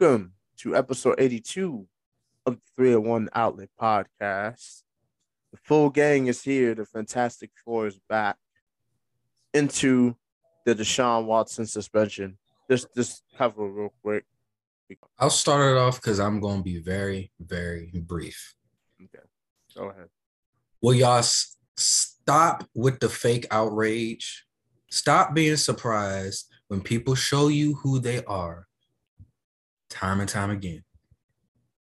Ladies and gentlemen, welcome to episode 82 of the 301 Outlet Podcast. The full gang is here. The Fantastic Four is back into the Deshaun Watson suspension. Just, just cover real quick. I'll start it off because I'm going to be very, very brief. Okay, go ahead. Will y'all s- stop with the fake outrage? Stop being surprised when people show you who they are time and time again.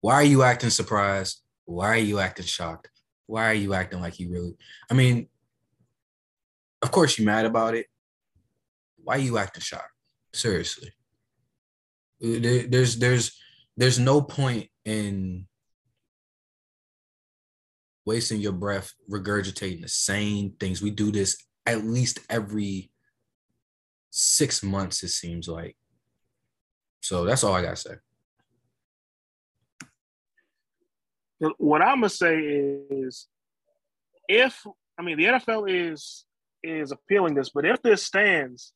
Why are you acting surprised? Why are you acting shocked? Why are you acting like you really? I mean, of course you're mad about it. Why are you acting shocked? Seriously. There- There's there's there's no point in wasting your breath regurgitating the same things. We do this at least every six months, it seems like. So that's all I gotta say. what I'm gonna say is, if I mean the NFL is is appealing this, but if this stands,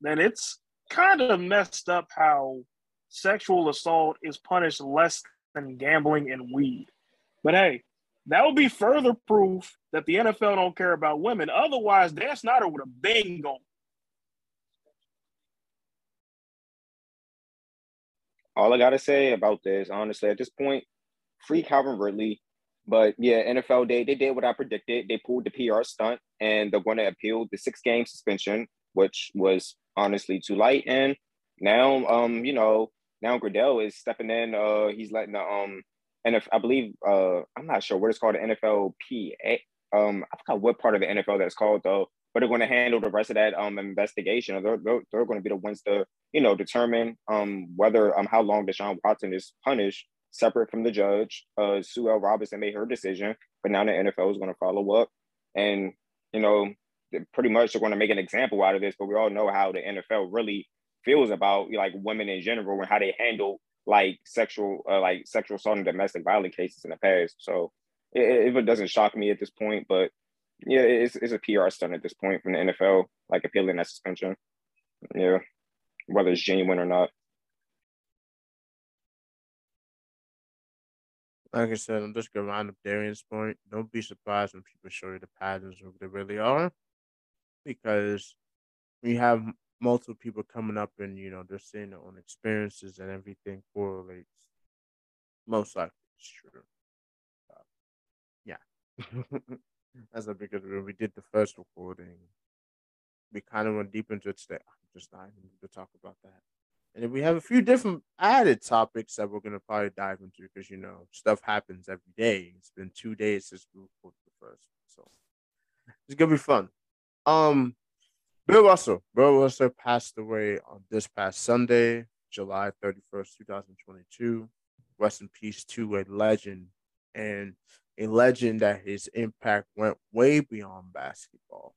then it's kind of messed up how sexual assault is punished less than gambling and weed. But hey, that would be further proof that the NFL don't care about women. Otherwise, Dan Snyder would have been gone. All I gotta say about this, honestly, at this point, free Calvin Ridley. But yeah, NFL they they did what I predicted. They pulled the PR stunt and they're going to appeal the six game suspension, which was honestly too light. And now, um, you know, now Goodell is stepping in. Uh, he's letting the um, NFL, I believe, uh, I'm not sure what it's called, the NFLPA. Um, I forgot what part of the NFL that's called though. But they're going to handle the rest of that um investigation. They're, they're, they're going to be the ones to you know, determine um whether um how long Deshaun Watson is punished separate from the judge. Uh Sue L. Robinson made her decision, but now the NFL is going to follow up. And, you know, pretty much they're going to make an example out of this, but we all know how the NFL really feels about like women in general and how they handle like sexual uh, like sexual assault and domestic violence cases in the past. So it, it doesn't shock me at this point, but yeah, it's, it's a PR stunt at this point from the NFL, like appealing that suspension. Yeah whether it's genuine or not. Like I said, I'm just gonna round up Darian's point. Don't be surprised when people show you the patterns of who they really are, because we have multiple people coming up and you know they're saying their own experiences and everything correlates. Most likely, it's true. Uh, yeah, that's a because when we did the first recording, we kind of went deep into it today. I'm just even to talk about that. And then we have a few different added topics that we're gonna probably dive into because you know stuff happens every day. It's been two days since we recorded the first, so it's gonna be fun. Um, Bill Russell, Bill Russell passed away on this past Sunday, July thirty first, two thousand twenty two. Rest in peace to a legend and a legend that his impact went way beyond basketball.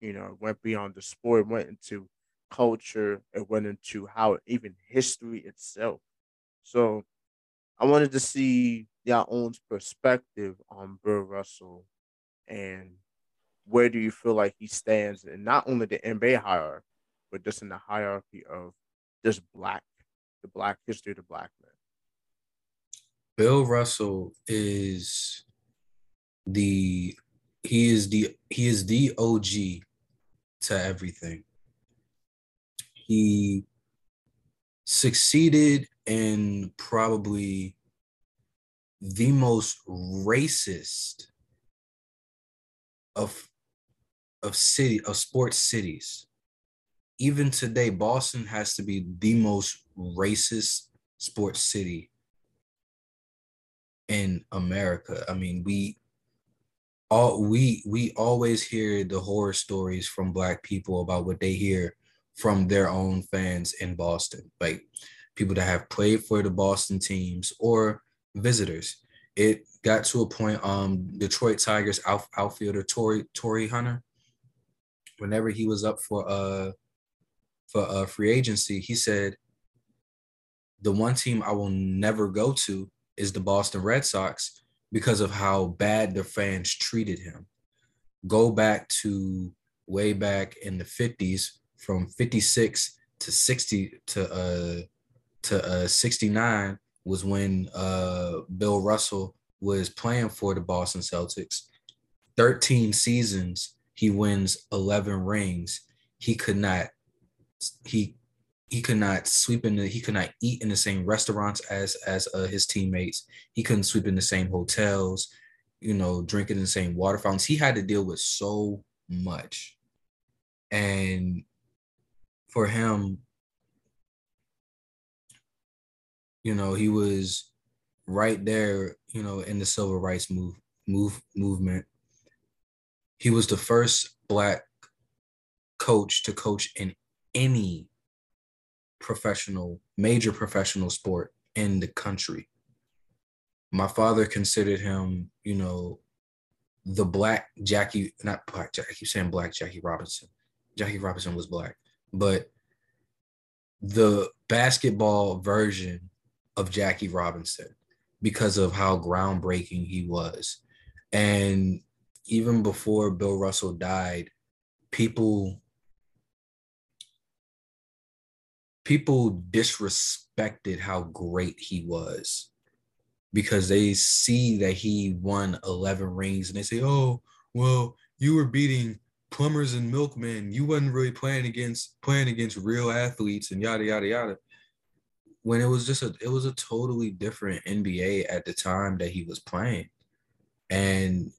You know, it went beyond the sport, went into culture, it went into how even history itself. So I wanted to see your own perspective on Bill Russell and where do you feel like he stands in not only the NBA hierarchy, but just in the hierarchy of just black, the black history of the black man. Bill Russell is the he is the he is the OG to everything. He succeeded in probably the most racist of of city of sports cities. Even today, Boston has to be the most racist sports city in America. I mean, we all we we always hear the horror stories from black people about what they hear from their own fans in Boston, like people that have played for the Boston teams or visitors. It got to a point. Um, Detroit Tigers out, outfielder Torii Torii Hunter, whenever he was up for uh for uh, free agency, he said, "The one team I will never go to is the Boston Red Sox because of how bad the fans treated him. Go back to way back in the 50s from 56 to 60 to uh to uh, 69 was when uh, Bill Russell was playing for the Boston Celtics. 13 seasons, he wins 11 rings. He could not he he could not sweep in the he could not eat in the same restaurants as as uh, his teammates. He couldn't sweep in the same hotels, you know, drinking the same water fountains. He had to deal with so much. And for him, you know, he was right there, you know, in the civil rights move move movement. He was the first black coach to coach in any professional, major professional sport in the country. My father considered him, you know, the black Jackie, not black Jackie, I keep saying black Jackie Robinson. Jackie Robinson was black, but the basketball version of Jackie Robinson because of how groundbreaking he was. And even before Bill Russell died, people people disrespected how great he was because they see that he won 11 rings and they say, "Oh, well, you were beating plumbers and milkmen. You wasn't really playing against playing against real athletes and yada yada yada." When it was just a it was a totally different NBA at the time that he was playing. And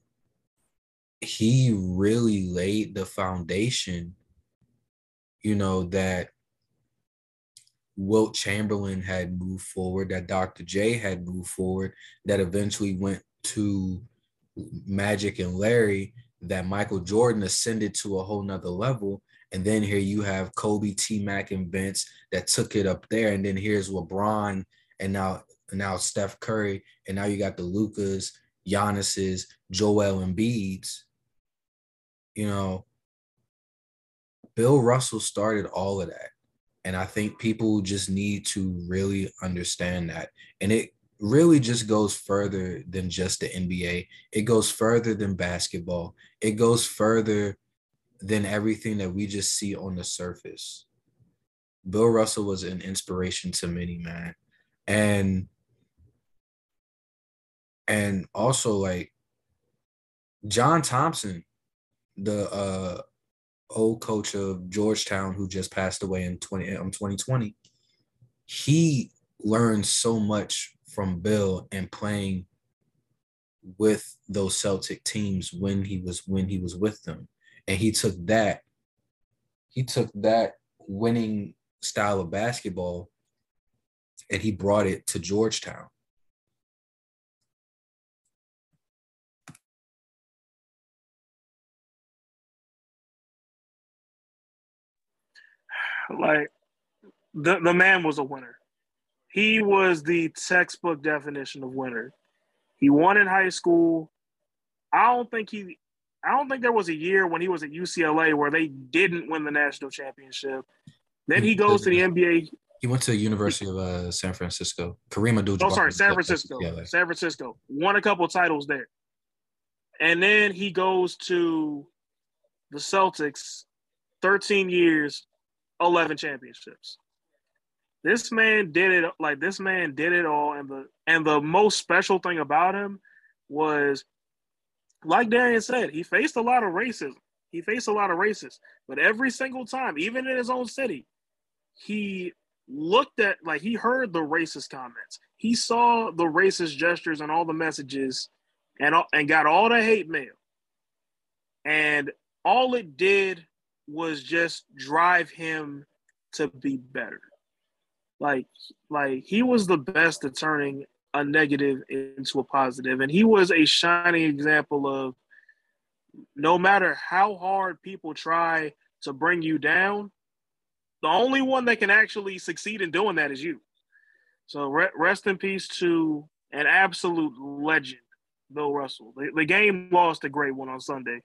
he really laid the foundation you know that Wilt Chamberlain had moved forward, that Dr. J had moved forward, that eventually went to Magic and Larry, that Michael Jordan ascended to a whole nother level. And then here you have Kobe, T Mac, and Vince that took it up there. And then here's LeBron and now now Steph Curry. And now you got the Lucas, Giannis's, Joel Embiid's. You know, Bill Russell started all of that. And I think people just need to really understand that. And it really just goes further than just the NBA. It goes further than basketball. It goes further than everything that we just see on the surface. Bill Russell was an inspiration to many, man. And and also like John Thompson, the uh old coach of Georgetown who just passed away in 20 um, 2020, he learned so much from Bill and playing with those Celtic teams when he was when he was with them. And he took that, he took that winning style of basketball and he brought it to Georgetown. Like the the man was a winner. He was the textbook definition of winner. He won in high school. I don't think he I don't think there was a year when he was at UCLA where they didn't win the national championship. Then he goes to the NBA. He went to the University of uh, San Francisco. Kareem Abdul. Oh, sorry, San Francisco. San Francisco won a couple titles there, and then he goes to the Celtics. Thirteen years, 11 championships. This man did it like this man did it all and the and the most special thing about him was like Darian said, he faced a lot of racism. He faced a lot of racists, but every single time, even in his own city, he looked at like he heard the racist comments. He saw the racist gestures and all the messages and and got all the hate mail. And all it did was just drive him to be better. Like, like he was the best at turning a negative into a positive, and he was a shining example of no matter how hard people try to bring you down, the only one that can actually succeed in doing that is you. So rest in peace to an absolute legend, Bill Russell. The, the game lost a great one on Sunday.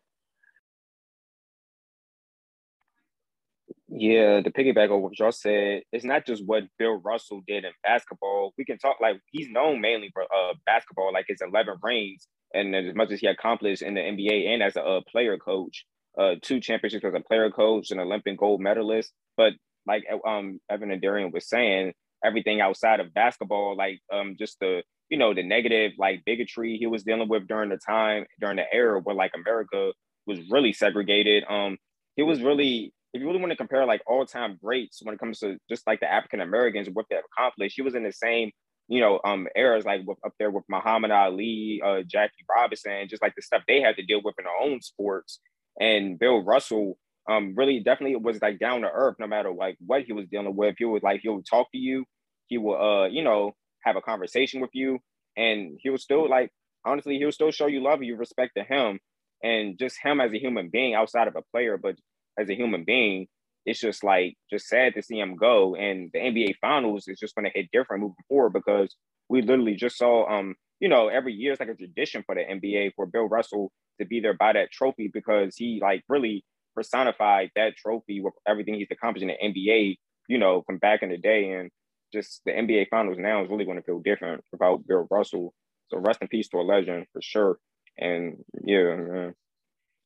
Yeah, to piggyback on what y'all said, it's not just what Bill Russell did in basketball. We can talk like he's known mainly for uh basketball, like his 11 rings, and as much as he accomplished in the NBA and as a, a player coach, uh, two championships as a player coach, an Olympic gold medalist. But like um Evan and Darian was saying, everything outside of basketball, like um just the you know the negative like bigotry he was dealing with during the time during the era where like America was really segregated. Um, he was really if you really want to compare like all time greats when it comes to just like the African Americans and what they've accomplished, he was in the same you know um eras like with, up there with Muhammad Ali, uh, Jackie Robinson, just like the stuff they had to deal with in their own sports. And Bill Russell um really definitely was like down to earth no matter like what he was dealing with. He would like he would talk to you, he would uh you know have a conversation with you, and he would still like honestly he would still show you love, you respect to him, and just him as a human being outside of a player, but as a human being, it's just like just sad to see him go. And the NBA Finals is just going to hit different moving forward because we literally just saw, um, you know, every year it's like a tradition for the NBA for Bill Russell to be there by that trophy because he like really personified that trophy with everything he's accomplished in the NBA, you know, from back in the day. And just the NBA Finals now is really going to feel different without Bill Russell. So rest in peace to a legend for sure. And yeah, man,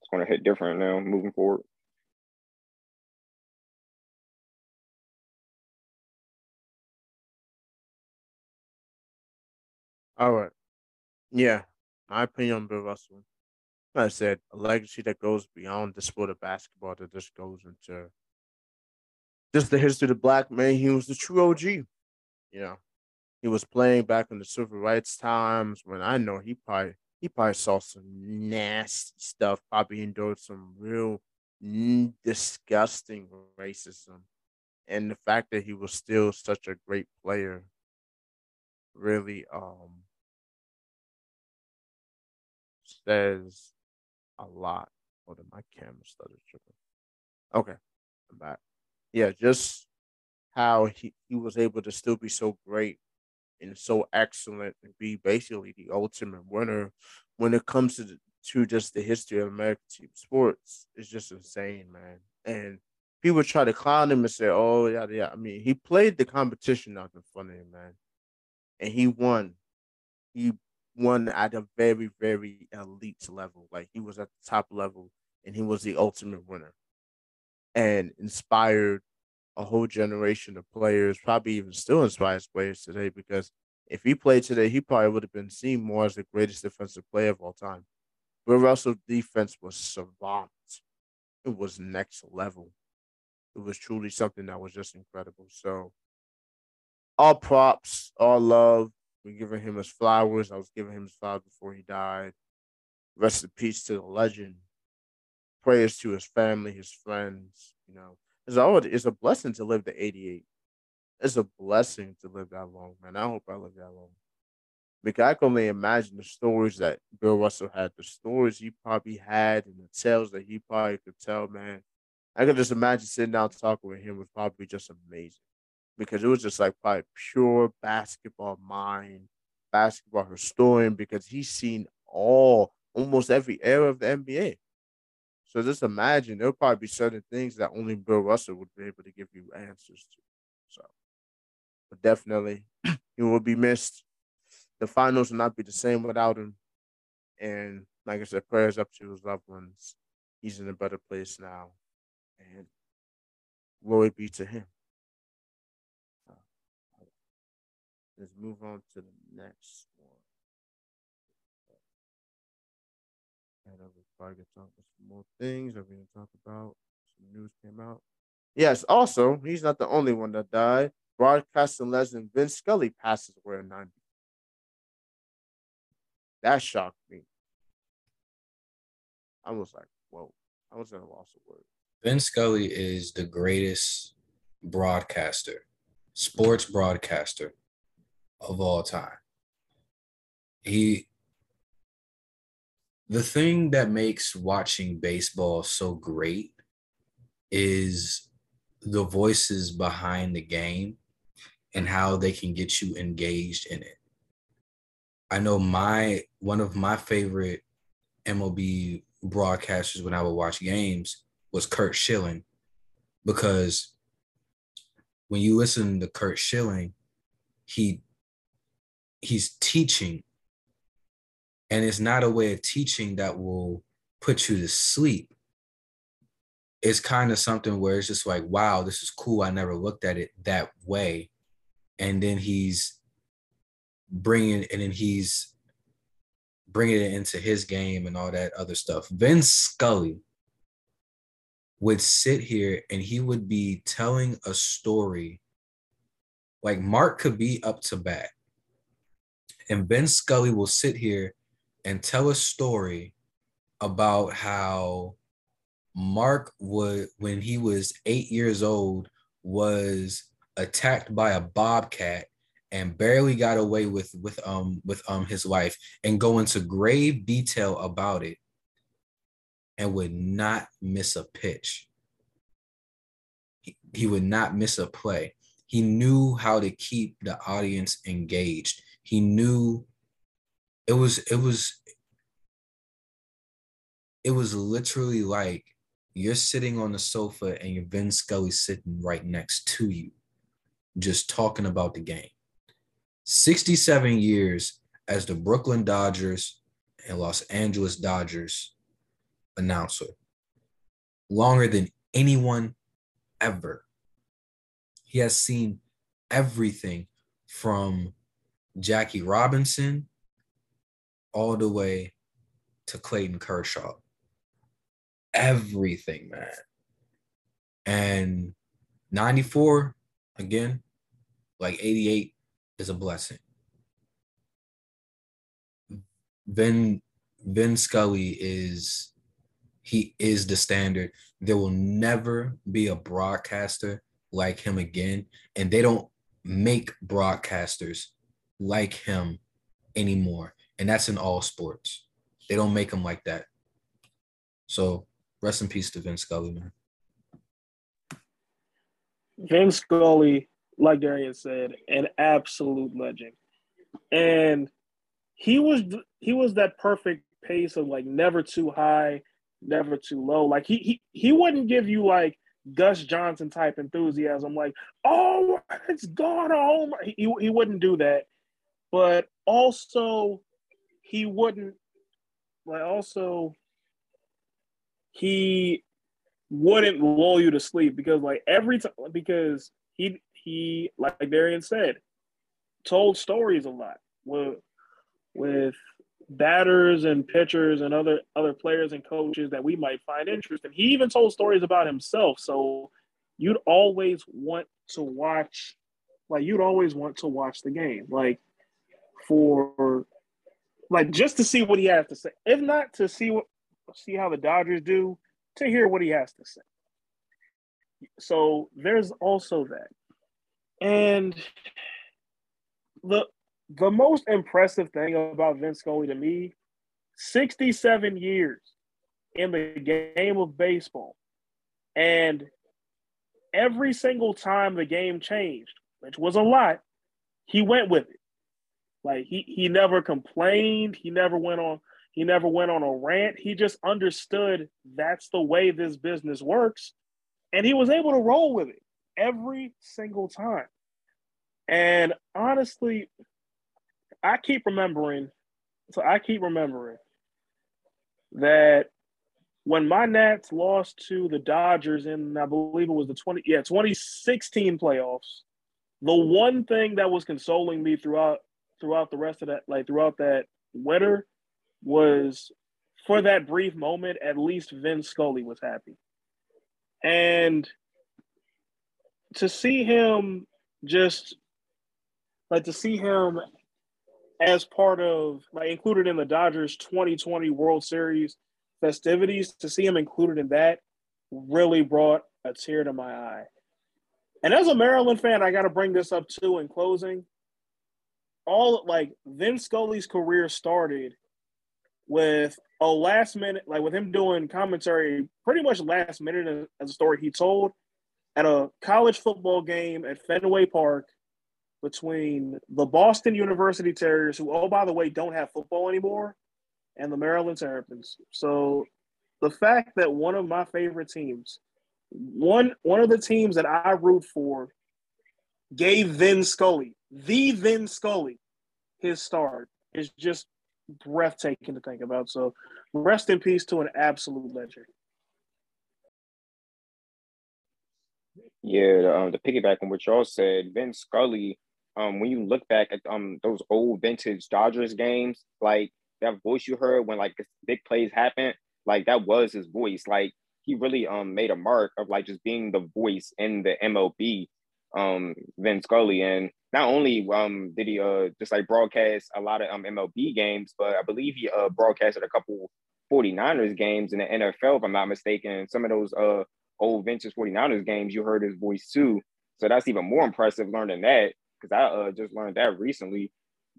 it's going to hit different now moving forward. All right. Yeah. My opinion on Bill Russell. Like I said, a legacy that goes beyond the sport of basketball that just goes into just the history of the black man. He was the true OG. You know, he was playing back in the civil rights times when I know he probably he probably saw some nasty stuff, probably endured some real disgusting racism. And the fact that he was still such a great player really um says a lot. Hold on, my camera started tripping. Okay, I'm back. Yeah, just how he, he was able to still be so great and so excellent and be basically the ultimate winner when it comes to the, to just the history of American team sports. It's just insane, man. And people try to clown him and say, "Oh, yeah, yeah." I mean, he played the competition out in front of him, man and he won. He won at a very, very elite level. Like he was at the top level and he was the ultimate winner and inspired a whole generation of players, probably even still inspires players today because if he played today, he probably would have been seen more as the greatest defensive player of all time. Bill Russell's defense was savant. It was next level. It was truly something that was just incredible. So all props, all love. We're giving him his flowers. I was giving him his flowers before he died. Rest in peace to the legend. Prayers to his family, his friends. You know, it's always it's a blessing to live to 88. It's a blessing to live that long, man. I hope I live that long. Because I can only imagine the stories that Bill Russell had, the stories he probably had, and the tales that he probably could tell, man. I can just imagine sitting down talking with him was probably just amazing because it was just like probably pure basketball mind, basketball historian, because he's seen all almost every era of the NBA. So just imagine there'll probably be certain things that only Bill Russell would be able to give you answers to. So, but definitely, he will be missed. The finals will not be the same without him. And like I said, prayers up to his loved ones. He's in a better place now. And glory be to him. Let's move on to the next one. And I will probably get talk about some more things we're gonna talk about. Some news came out. Yes, also, he's not the only one that died. Broadcasting legend Vince Scully passes away at 90. That shocked me. I was like, whoa. I was at a loss of words. Vince Scully is the greatest broadcaster, sports broadcaster of all time. He the thing that makes watching baseball so great is the voices behind the game and how they can get you engaged in it. I know my one of my favorite MLB broadcasters when I would watch games was Curt Schilling because when you listen to Curt Schilling, he he's teaching. And it's not a way of teaching that will put you to sleep. It's kind of something where it's just like wow this is cool. I never looked at it that way. And then he's bringing and then he's bringing it into his game and all that other stuff. Vin Scully would sit here and he would be telling a story. Like Mark could be up to bat and Vin Scully will sit here and tell a story about how Mark would, when he was eight years old, was attacked by a bobcat and barely got away with with um with um his life and go into grave detail about it and would not miss a pitch. He, he would not miss a play. He knew how to keep the audience engaged. He knew it was it was it was literally like you're sitting on the sofa and your Vin Scully sitting right next to you, just talking about the game. 67 years as the Brooklyn Dodgers and Los Angeles Dodgers announcer. Longer than anyone ever. He has seen everything from Jackie Robinson all the way to Clayton Kershaw. Everything, man. And 94, again, like 88 is a blessing. Vin Vin Scully is he is the standard. There will never be a broadcaster like him again. And they don't make broadcasters like him anymore. And that's in all sports. They don't make him like that. So rest in peace to Vince Scully, man. Vince Scully, like Darian said, an absolute legend. And he was he was that perfect pace of like never too high, never too low. Like he he he wouldn't give you like Gus Johnson type enthusiasm, like, oh, it's gone oh home. He, he wouldn't do that. But also, he wouldn't, like, also, he wouldn't lull you to sleep because, like, every time, because he, he, like Darian said, told stories a lot with, with batters and pitchers and other other players and coaches that we might find interesting. He even told stories about himself. So you'd always want to watch like you'd always want to watch the game. Like for like just to see what he has to say. If not to see what see how the Dodgers do, to hear what he has to say. So there's also that. And the the most impressive thing about Vince Scully to me, 67 years in the game of baseball. And every single time the game changed, which was a lot, he went with it. Like he he never complained, he never went on he never went on a rant. He just understood that's the way this business works and he was able to roll with it every single time. And honestly, I keep remembering, so I keep remembering that when my Nats lost to the Dodgers in, I believe it was the 20, yeah, 2016 playoffs, the one thing that was consoling me throughout throughout the rest of that, like throughout that winter, was for that brief moment, at least Vin Scully was happy. And to see him just like to see him as part of like included in the Dodgers 2020 World Series festivities, to see him included in that really brought a tear to my eye. And as a Maryland fan, I got to bring this up too in closing. All like Vin Scully's career started with a last minute, like with him doing commentary pretty much last minute as a story he told at a college football game at Fenway Park between the Boston University Terriers, who, oh, by the way, don't have football anymore, and the Maryland Terrapins. So the fact that one of my favorite teams, one one of the teams that I root for, gave Vin Scully, the Vin Scully, his start is just breathtaking to think about. So rest in peace to an absolute legend. Yeah, um, to piggyback on what y'all said, Vin Scully um, when you look back at um those old vintage Dodgers games, like that voice you heard when like big plays happened, like that was his voice. Like he really um made a mark of like just being the voice in the MLB, um Vin Scully, and not only um did he uh just like broadcast a lot of um MLB games, but I believe he uh broadcasted a couple 49ers games in the NFL, if I'm not mistaken. Some of those uh old vintage 49ers games, you heard his voice too. So that's even more impressive learning that because I uh, just learned that recently.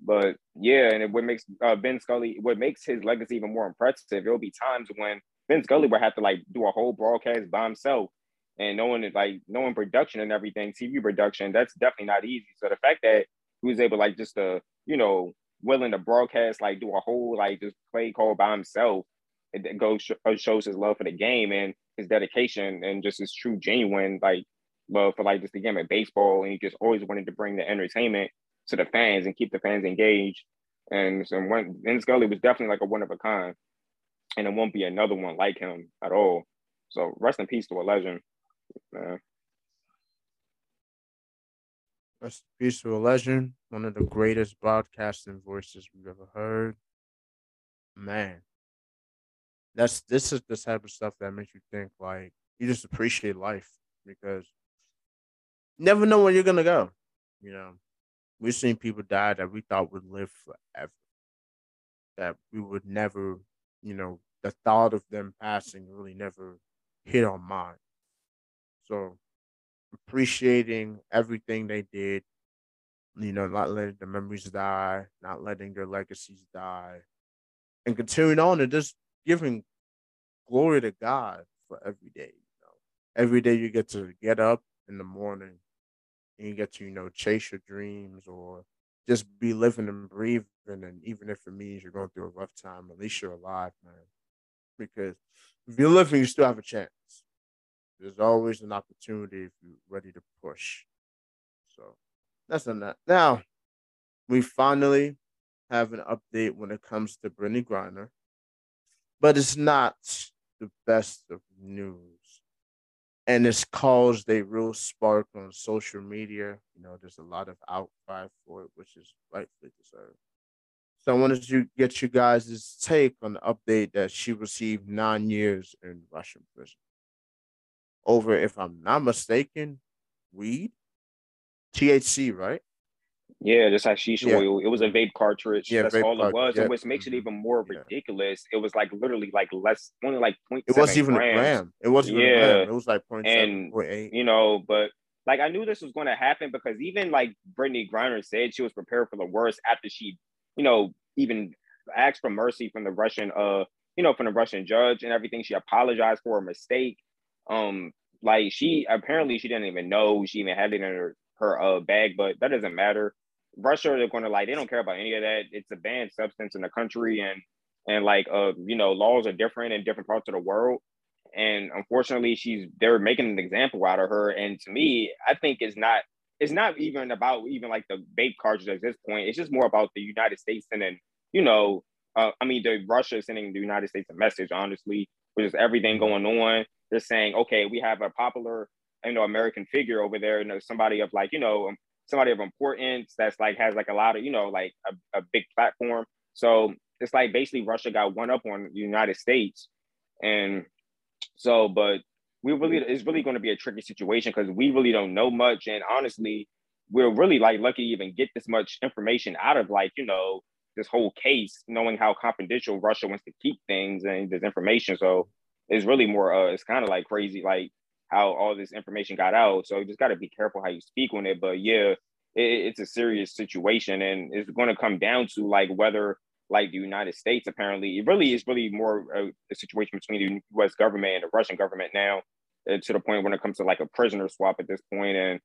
But yeah, and what makes uh, Vin Scully, what makes his legacy even more impressive, there'll be times when Vin Scully would have to like do a whole broadcast by himself. And knowing like knowing production and everything, TV production, that's definitely not easy. So the fact that he was able like just to, you know, willing to broadcast, like do a whole like just play call by himself, it goes shows his love for the game and his dedication and just his true genuine like love for like just the game of baseball, and he just always wanted to bring the entertainment to the fans and keep the fans engaged. And so when Vin Scully was definitely like a one of a kind, and it won't be another one like him at all. So rest in peace to a legend, man. Rest in peace to a legend, one of the greatest broadcasting voices we've ever heard. Man, that's this is the type of stuff that makes you think like you just appreciate life because never know where you're gonna go. You know, we've seen people die that we thought would live forever. That we would never, you know, the thought of them passing really never hit our mind. So appreciating everything they did, you know, not letting the memories die, not letting their legacies die, and continuing on and just giving glory to God for every day. You know, every day you get to get up in the morning and you get to, you know, chase your dreams or just be living and breathing. And even if it means you're going through a rough time, at least you're alive, man. Because if you're living, you still have a chance. There's always an opportunity if you're ready to push. So that's on that. Now, we finally have an update when it comes to Brittney Griner, but it's not the best of news and it's caused a real spark on social media. You know, there's a lot of outcry for it, which is rightfully deserved. So I wanted to get you guys' take on the update that she received nine years in Russian prison over, if I'm not mistaken, weed, THC, right? Yeah, just like shisha yeah. oil. It was a vape cartridge. Yeah, That's all it was. And which makes it mm-hmm. even more ridiculous. Yeah. It was like literally like less, only like point. It wasn't even grams. a gram. It wasn't yeah. a gram. It was like point and, You know, but like I knew this was going to happen because even like Brittney Griner said she was prepared for the worst after she, you know, even asked for mercy from the Russian, uh, you know, from the Russian judge and everything. She apologized for a mistake. Um, like she apparently she didn't even know she even had it in her her uh bag, but that doesn't matter Russia they're going to like they don't care about any of that. It's a banned substance in the country, and and like uh you know laws are different in different parts of the world. And unfortunately, she's they're making an example out of her. And to me, I think it's not it's not even about even like the vape cartridge at this point. It's just more about the United States sending you know uh, I mean the Russia sending the United States a message. Honestly, with just everything going on, they're saying okay, we have a popular you know American figure over there, you know somebody of like you know um, somebody of importance that's like has like a lot of you know like a, a big platform. So it's like basically russia got one up on the united states. And so but we really it's really going to be a tricky situation because we really don't know much. And honestly we're really like lucky to even get this much information out of like you know this whole case knowing how confidential russia wants to keep things and this information. So it's really more uh it's kind of like crazy like how all this information got out. So you just got to be careful how you speak on it. But yeah, it, it's a serious situation, and it's going to come down to like whether like the United States apparently it really is really more a, a situation between the U.S. government and the Russian government now, uh, to the point when it comes to like a prisoner swap at this point. And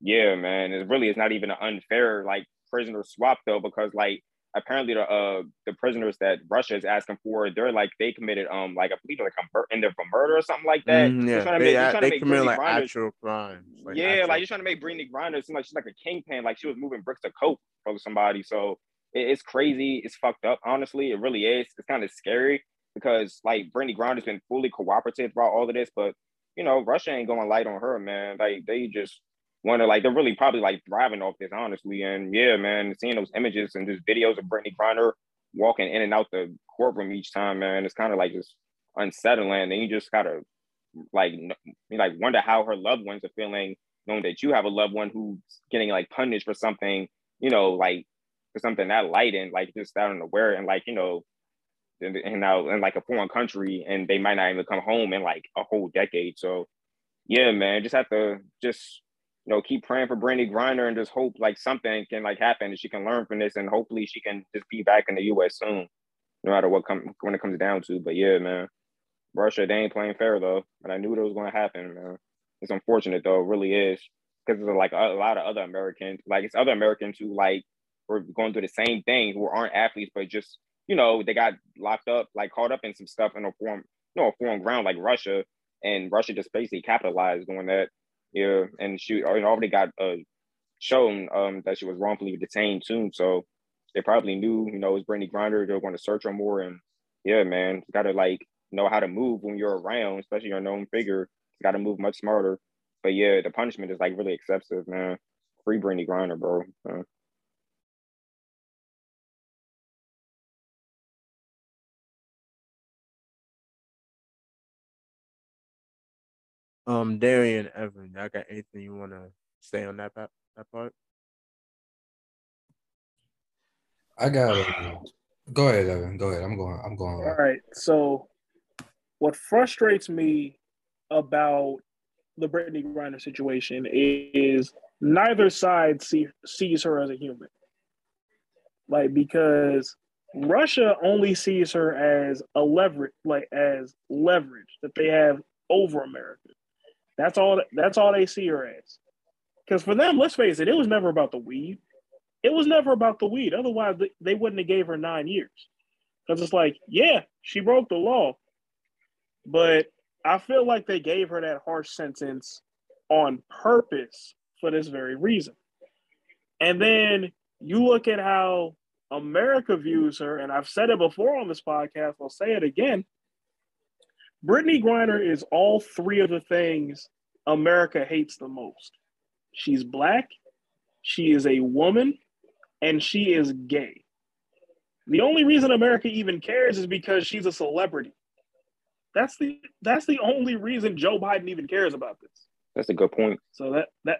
yeah, man, it really is not even an unfair like prisoner swap though, because like apparently the uh the prisoners that Russia is asking for, they're like they committed um like I believe like a mur- in there for murder or something like that. Mm, yeah, they, make, they committed like Griner, actual crimes. Like yeah, actual. like you're trying to make Brittney Griner seem like she's like a kingpin, like she was moving bricks of coke for somebody. So it, it's crazy. It's fucked up. Honestly, it really is. It's kind of scary because like Brittney Griner's been fully cooperative about all of this, but you know Russia ain't going light on her, man. Like they just wonder like they're really probably like thriving off this, honestly. And yeah, man, seeing those images and just videos of Brittney Griner walking in and out the courtroom each time, man, it's kind of like just unsettling. And you just gotta like like wonder how her loved ones are feeling, knowing that you have a loved one who's getting like punished for something, you know, like for something that light and like just out unaware and like you know and now in like a foreign country and they might not even come home in like a whole decade. So yeah, man, just have to just you know keep praying for Brittney Griner and just hope like something can like happen and she can learn from this and hopefully she can just be back in the US soon, no matter what come when it comes down to. But yeah, man. Russia, they ain't playing fair though. And I knew that was gonna happen, man. It's unfortunate though, it really is. Because there's like a, a lot of other Americans, like it's other Americans who like were going through the same thing who aren't athletes, but just you know, they got locked up, like caught up in some stuff in a foreign, you know, a foreign ground like Russia, and Russia just basically capitalized on that. Yeah, and she already got uh, shown um, that she was wrongfully detained too. So they probably knew, you know, it was Brittney Griner. They're going to search her more, and yeah, man, you got to like know how to move when you're around, especially you're known figure. You got to move much smarter. But yeah, the punishment is like really excessive, man. Free Brittney Griner, bro. Uh, Um, Darian Evan, I got anything you want to say on that that part? I got it. Go ahead, Evan. Go ahead. I'm going. I'm going. All right. So, what frustrates me about the Brittney Griner situation is neither side see, sees her as a human. Like because Russia only sees her as a leverage, like as leverage that they have over America. That's all. That's all they see her as. Because for them, let's face it, it was never about the weed. It was never about the weed. Otherwise, they wouldn't have gave her nine years. Because it's like, yeah, she broke the law, but I feel like they gave her that harsh sentence on purpose for this very reason. And then you look at how America views her, and I've said it before on this podcast, I'll say it again. Brittney Griner is all three of the things America hates the most. She's black, she is a woman, and she is gay. The only reason America even cares is because she's a celebrity. That's the that's the only reason Joe Biden even cares about this. That's a good point. So that that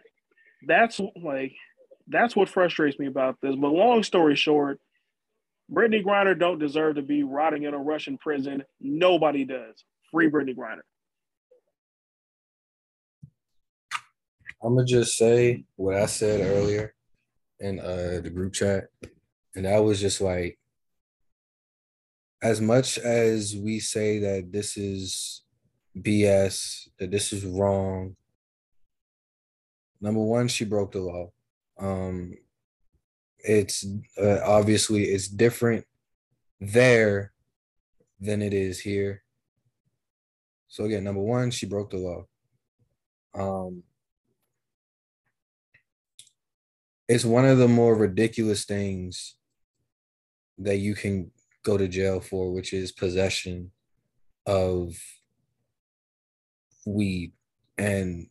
that's like that's what frustrates me about this. But long story short, Brittney Griner don't deserve to be rotting in a Russian prison. Nobody does. Free Brittney Griner. I'm gonna just say what I said earlier in uh, the group chat, and that was just like, as much as we say that this is BS, that this is wrong. Number one, she broke the law. Um, it's uh, obviously it's different there than it is here. So again, number one, she broke the law. Um, it's one of the more ridiculous things that you can go to jail for, which is possession of weed and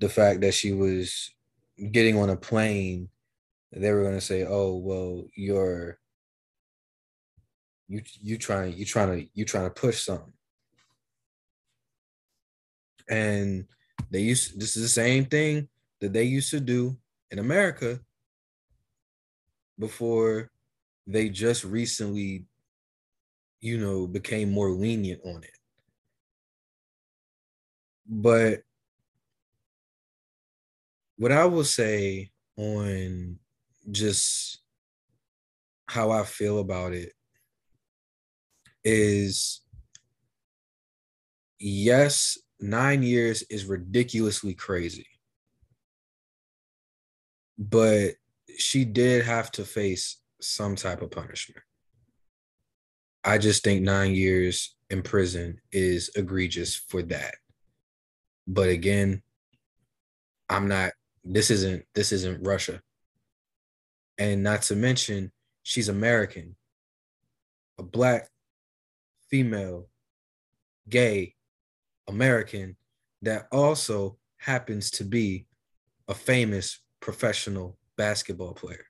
the fact that she was getting on a plane they were going to say oh well you're you you trying you trying to you trying to push something and they used this is the same thing that they used to do in America before they just recently, you know, became more lenient on it. But what I will say on just how I feel about it is yes, nine years is ridiculously crazy. But she did have to face some type of punishment. I just think nine years in prison is egregious for that. But again, I'm not this isn't this isn't Russia. And not to mention, she's American, a black female, gay, American that also happens to be a famous professional basketball player.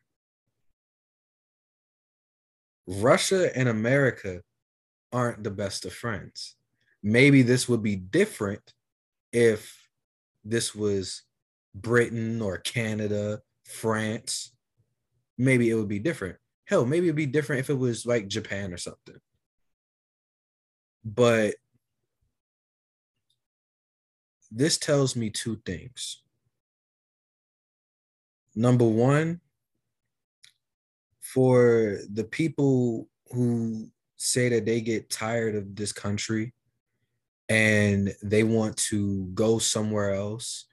Russia and America aren't the best of friends. Maybe this would be different if this was Britain or Canada, France. Maybe it would be different. Hell, maybe it'd be different if it was like Japan or something. But this tells me two things. Number one, for the people who say that they get tired of this country and they want to go somewhere else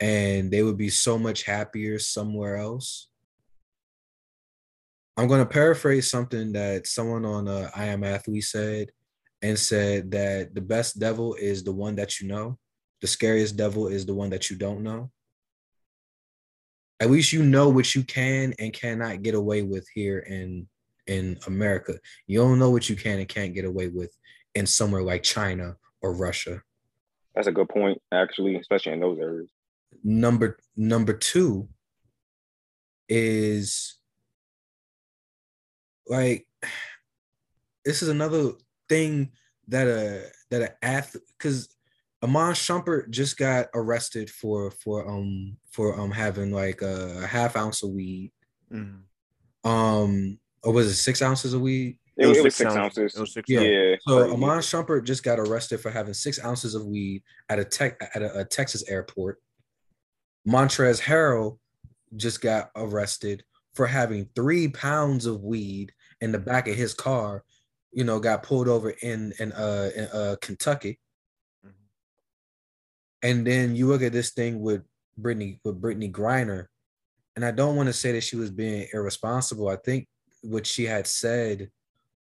and they would be so much happier somewhere else. I'm going to paraphrase something that someone on uh, I Am Athlete said and said that the best devil is the one that you know. The scariest devil is the one that you don't know. At least you know what you can and cannot get away with here in in America. You don't know what you can and can't get away with in somewhere like China or Russia. That's a good point, actually, especially in those areas. Number number two is like this is another thing that a that an athlete because Iman Shumpert just got arrested for for um for um having like a half ounce of weed. Mm-hmm. Um, or was it six ounces of weed? It, it was, six, six ounces. ounces. It was six yeah. yeah. So Amon Iman Shumpert just got arrested for having six ounces of weed at a tech at a, a Texas airport. Montrezl Harrell just got arrested for having three pounds of weed in the back of his car. You know, got pulled over in in uh in uh Kentucky. And then you look at this thing with Brittney with Brittney Griner, and I don't want to say that she was being irresponsible. I think what she had said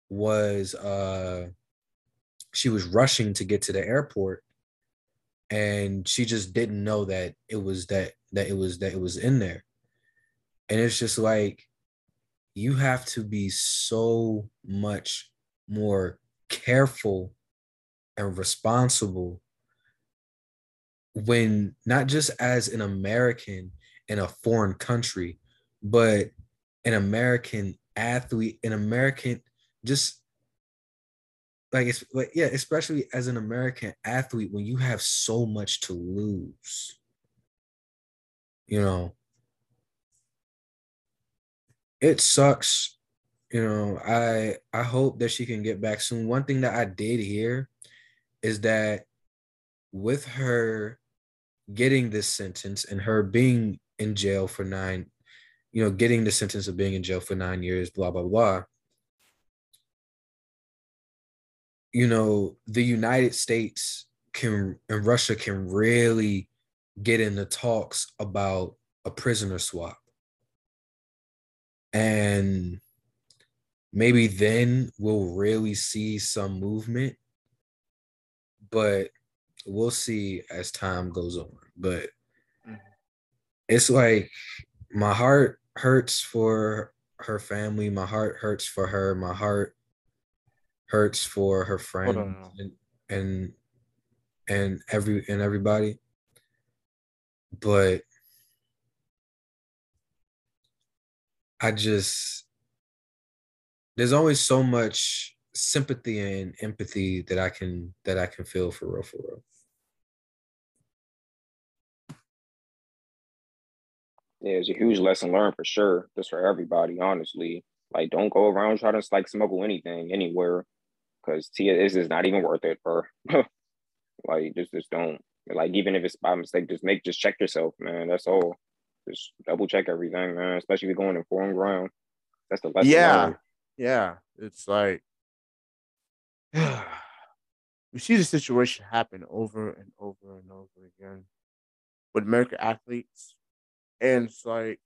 was uh she was rushing to get to the airport and she just didn't know that it was that that it was that it was in there and it's just like you have to be so much more careful and responsible when not just as an american in a foreign country but an american athlete an american just like it's like yeah, especially as an American athlete when you have so much to lose. You know, it sucks. You know, I I hope that she can get back soon. One thing that I did hear is that with her getting this sentence and her being in jail for nine, you know, getting the sentence of being in jail for nine years, blah blah blah you know, the United States can and Russia can really get into talks about a prisoner swap. And maybe then we'll really see some movement. But we'll see as time goes on. But mm-hmm. it's like my heart hurts for her family. My heart hurts for her. My heart hurts for her friends and, and and every and everybody. But I just there's always so much sympathy and empathy that I can that I can feel for real for real. Yeah, it's a huge lesson learned for sure. Just for everybody, honestly. Like, don't go around trying to like smuggle anything anywhere because this is not even worth it for like just just don't like even if it's by mistake, just make just check yourself, man. That's all. Just double check everything, man. Especially if you're going in foreign ground. That's the lesson. Yeah, learned. yeah. It's like we see the situation happen over and over and over again with American athletes, and it's like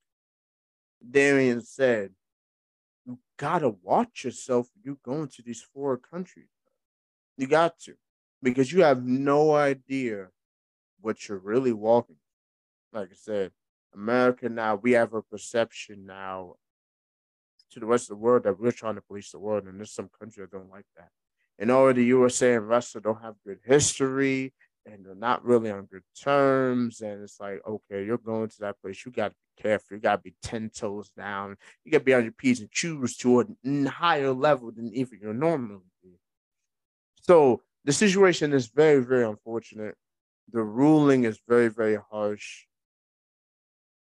Damian said, you gotta watch yourself you go into these foreign countries. You got to, because you have no idea what you're really walking. Like I said, America now we have a perception now to the rest of the world that we're trying to police the world, and there's some countries that don't like that. And already the USA and Russia don't have good history. And they're not really on good terms. And it's like, okay, you're going to that place. You got to be careful. You got to be 10 toes down. You got to be on your P's and Q's to a higher level than even you're normally. So the situation is very, very unfortunate. The ruling is very, very harsh.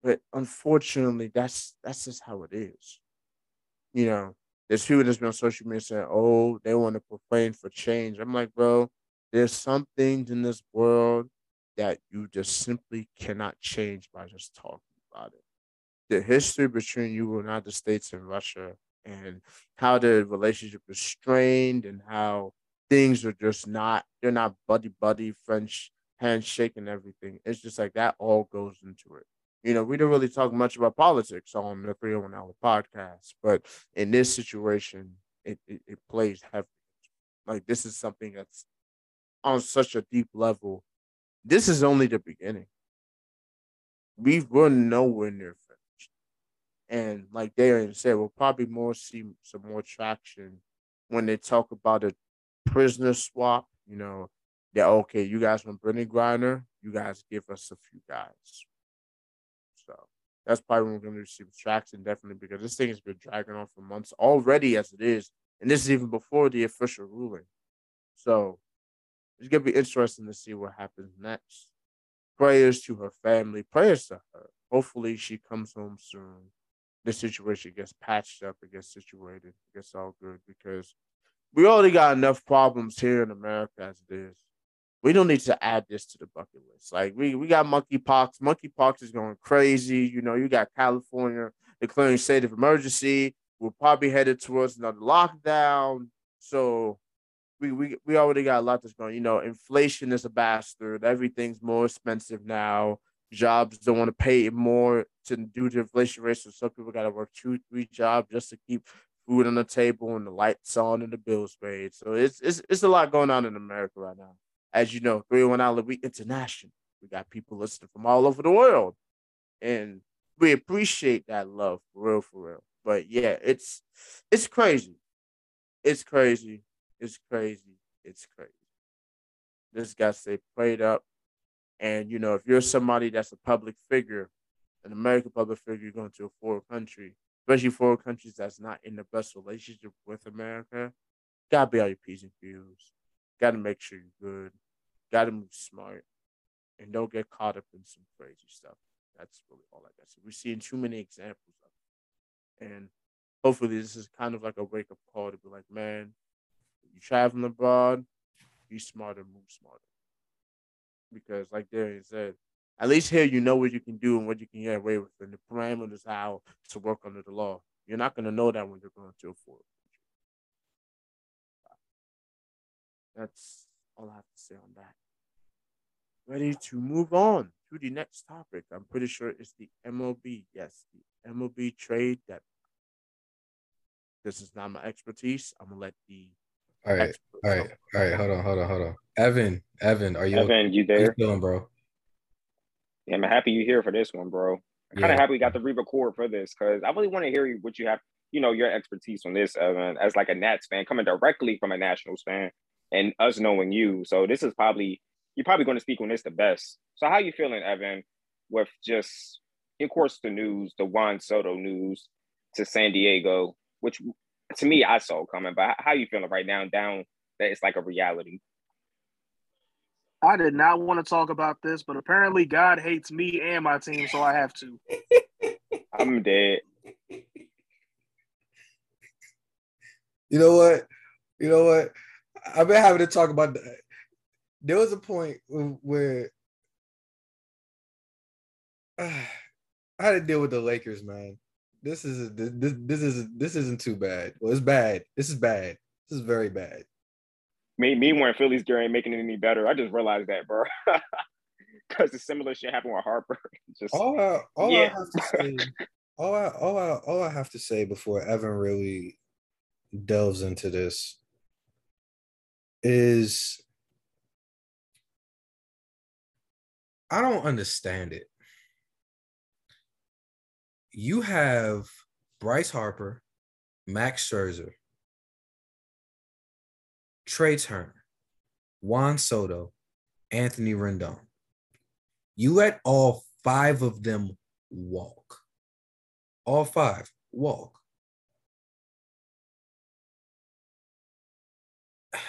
But unfortunately, that's that's just how it is. You know, there's people that's been on social media saying, "Oh, they want to complain for change." I'm like, bro, there's some things in this world that you just simply cannot change by just talking about it. The history between you and the United States and Russia and how the relationship is strained and how things are just not they're not buddy buddy French handshake and everything. It's just like that all goes into it. You know, we don't really talk much about politics on the 301 Outlet podcast, but in this situation, it, it, it plays heavy. Like this is something that's on such a deep level. This is only the beginning. We were nowhere near finished. And like Darian said, we'll probably more see some more traction when they talk about a prisoner swap. You know, that okay, you guys want Brittney Griner, you guys give us a few guys. So that's probably when we're going to receive traction, definitely, because this thing has been dragging on for months already as it is. And this is even before the official ruling. So it's gonna be interesting to see what happens next. Prayers to her family, prayers to her. Hopefully she comes home soon. The situation gets patched up, it gets situated, it gets all good because we already got enough problems here in America as it is. We don't need to add this to the bucket list. Like we we got monkeypox. Monkeypox is going crazy. You know, you got California declaring state of emergency. We're probably headed towards another lockdown. So we, we we already got a lot that's going. You know, inflation is a bastard. Everything's more expensive now. Jobs don't want to pay more to do the inflation rate, so some people got to work two, three jobs just to keep food on the table and the lights on and the bills paid. So it's it's it's a lot going on in America right now. As you know, 301 Outlet we international. We got people listening from all over the world, and we appreciate that love for real, for real. But yeah, it's it's crazy. It's crazy. It's crazy. It's crazy. This guy say prayed up. And you know, if you're somebody that's a public figure, an American public figure going to a foreign country, especially foreign countries that's not in the best relationship with America, gotta be all your P's and Q's. Gotta make sure you're good. Gotta move smart. And don't get caught up in some crazy stuff. That's really all I got. So we're seeing too many examples of it. And hopefully this is kind of like a wake up call to be like, man, you traveling abroad, be smarter, move smarter. Because, like Darian said, at least here you know what you can do and what you can get away with, and the parameters how to work under the law. You're not going to know that when you're going to a foreign That's all I have to say on that. Ready to move on to the next topic. I'm pretty sure it's the MLB. Yes, the MLB trade that this is not my expertise. I'm gonna let the all right, all right, all right. Hold on, hold on, hold on. Evan, Evan, are you Evan? You there? How you doing, bro? Yeah, I'm happy you here for this one, bro. I'm kind of happy we got to re-record for this because I really want to hear what you have, you know, your expertise on this, Evan, as like a Nats fan coming directly from a Nationals fan and us knowing you. So this is probably you're probably going to speak on this the best. So how you feeling, Evan, with just of course the news, the Juan Soto news to San Diego, which to me, I saw coming. But how you feeling right now? Down that it's like a reality. I did not want to talk about this, but apparently God hates me and my team, so I have to. I'm dead. You know what? You know what? I've been having to talk about that. There was a point where uh, I had to deal with the Lakers, man this is this this is this isn't too bad. Well, it's bad. This is bad. This is very bad. Me, me when Phillies gear ain't making it any better. I just realized that, bro. Because the similar shit happened with Harper. Just all I, all yeah. I have to say, all I, all I, all I have to say before Evan really delves into this is I don't understand it you have Bryce Harper, Max Scherzer, Trea Turner, Juan Soto, Anthony Rendon. You let all five of them walk. All five walk.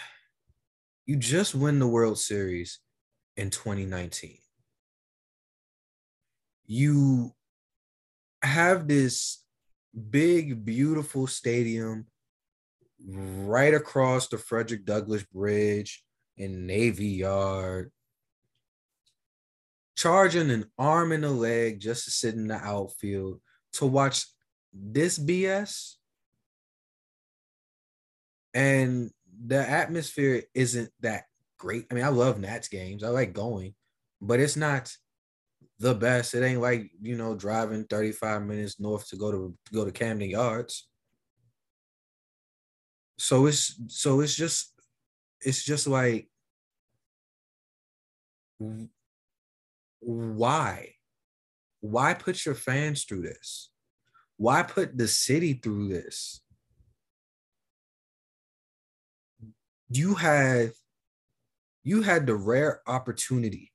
You just win the World Series in 2019. You have this big, beautiful stadium right across the Frederick Douglass Bridge in Navy Yard, charging an arm and a leg just to sit in the outfield to watch this BS. And the atmosphere isn't that great. I mean, I love Nats games. I like going, but it's not the best. It ain't like, you know, driving 35 minutes north to go to, to go to Camden Yards. So it's so it's just it's just like why? Why put your fans through this? Why put the city through this? You had you had the rare opportunity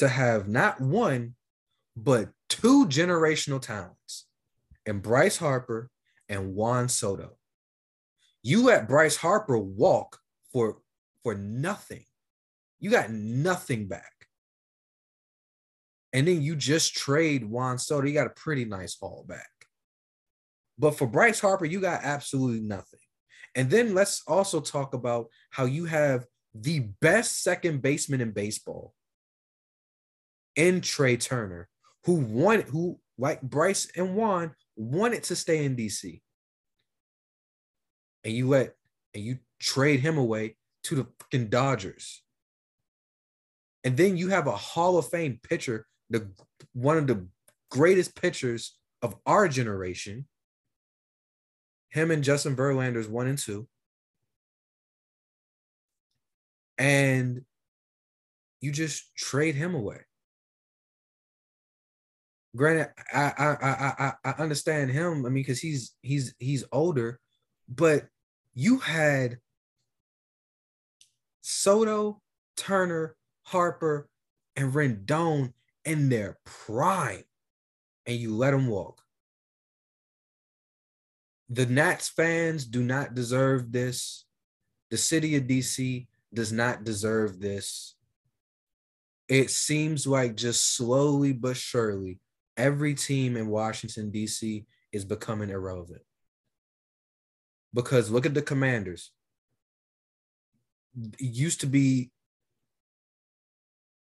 to have not one but two generational talents and Bryce Harper and Juan Soto. You let Bryce Harper walk for for nothing. You got nothing back. And then you just trade Juan Soto. You got a pretty nice haul back. But for Bryce Harper, you got absolutely nothing. And then let's also talk about how you have the best second baseman in baseball in Trea Turner, who wanted, who like Bryce and Juan wanted to stay in DC. And you let and you trade him away to the fucking Dodgers. And then you have a Hall of Fame pitcher, the one of the greatest pitchers of our generation. Him and Justin Verlander's one and two. And you just trade him away. Granted, I I I I, I understand him. I mean, because he's he's he's older, but you had Soto, Turner, Harper, and Rendon in their prime, and you let them walk. The Nats fans do not deserve this. The city of DC does not deserve this. It seems like just slowly but surely, every team in Washington, D.C. is becoming irrelevant. Because look at the commanders used to be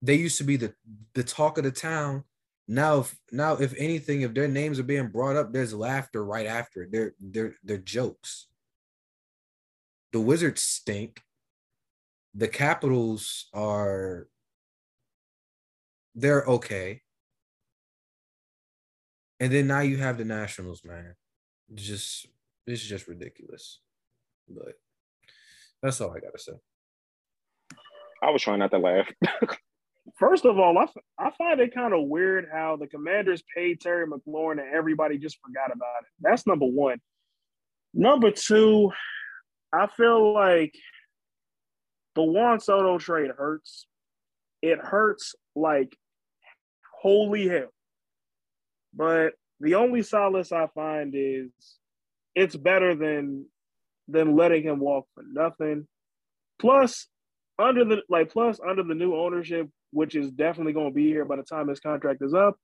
they used to be the the talk of the town. Now, if, now if anything, if their names are being brought up, there's laughter right after it. They're they're they're jokes. The Wizards stink. The Capitals are they're okay. And then now you have the Nationals, man. It's just it's just ridiculous. But that's all I gotta say. I was trying not to laugh. First of all, I, I find it kind of weird how the commanders paid Terry McLaurin and everybody just forgot about it. That's number one. Number two, I feel like the Juan Soto trade hurts. It hurts like holy hell. But the only solace I find is it's better than than letting him walk for nothing. Plus, under the like plus under the new ownership, which is definitely going to be here by the time his contract is up,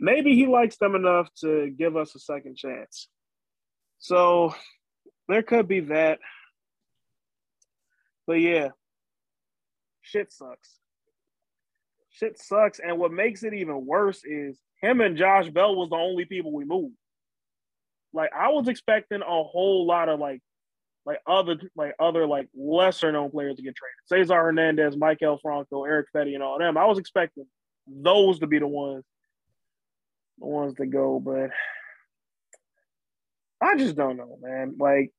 maybe he likes them enough to give us a second chance. So there could be that. But yeah, shit sucks. Shit sucks. And what makes it even worse is him and Josh Bell was the only people we moved. Like I was expecting a whole lot of like like other like other like lesser known players to get traded. Cesar Hernandez, Maikel Franco, Erick Fedde, and all them. I was expecting those to be the ones, the ones to go, but I just don't know, man. Like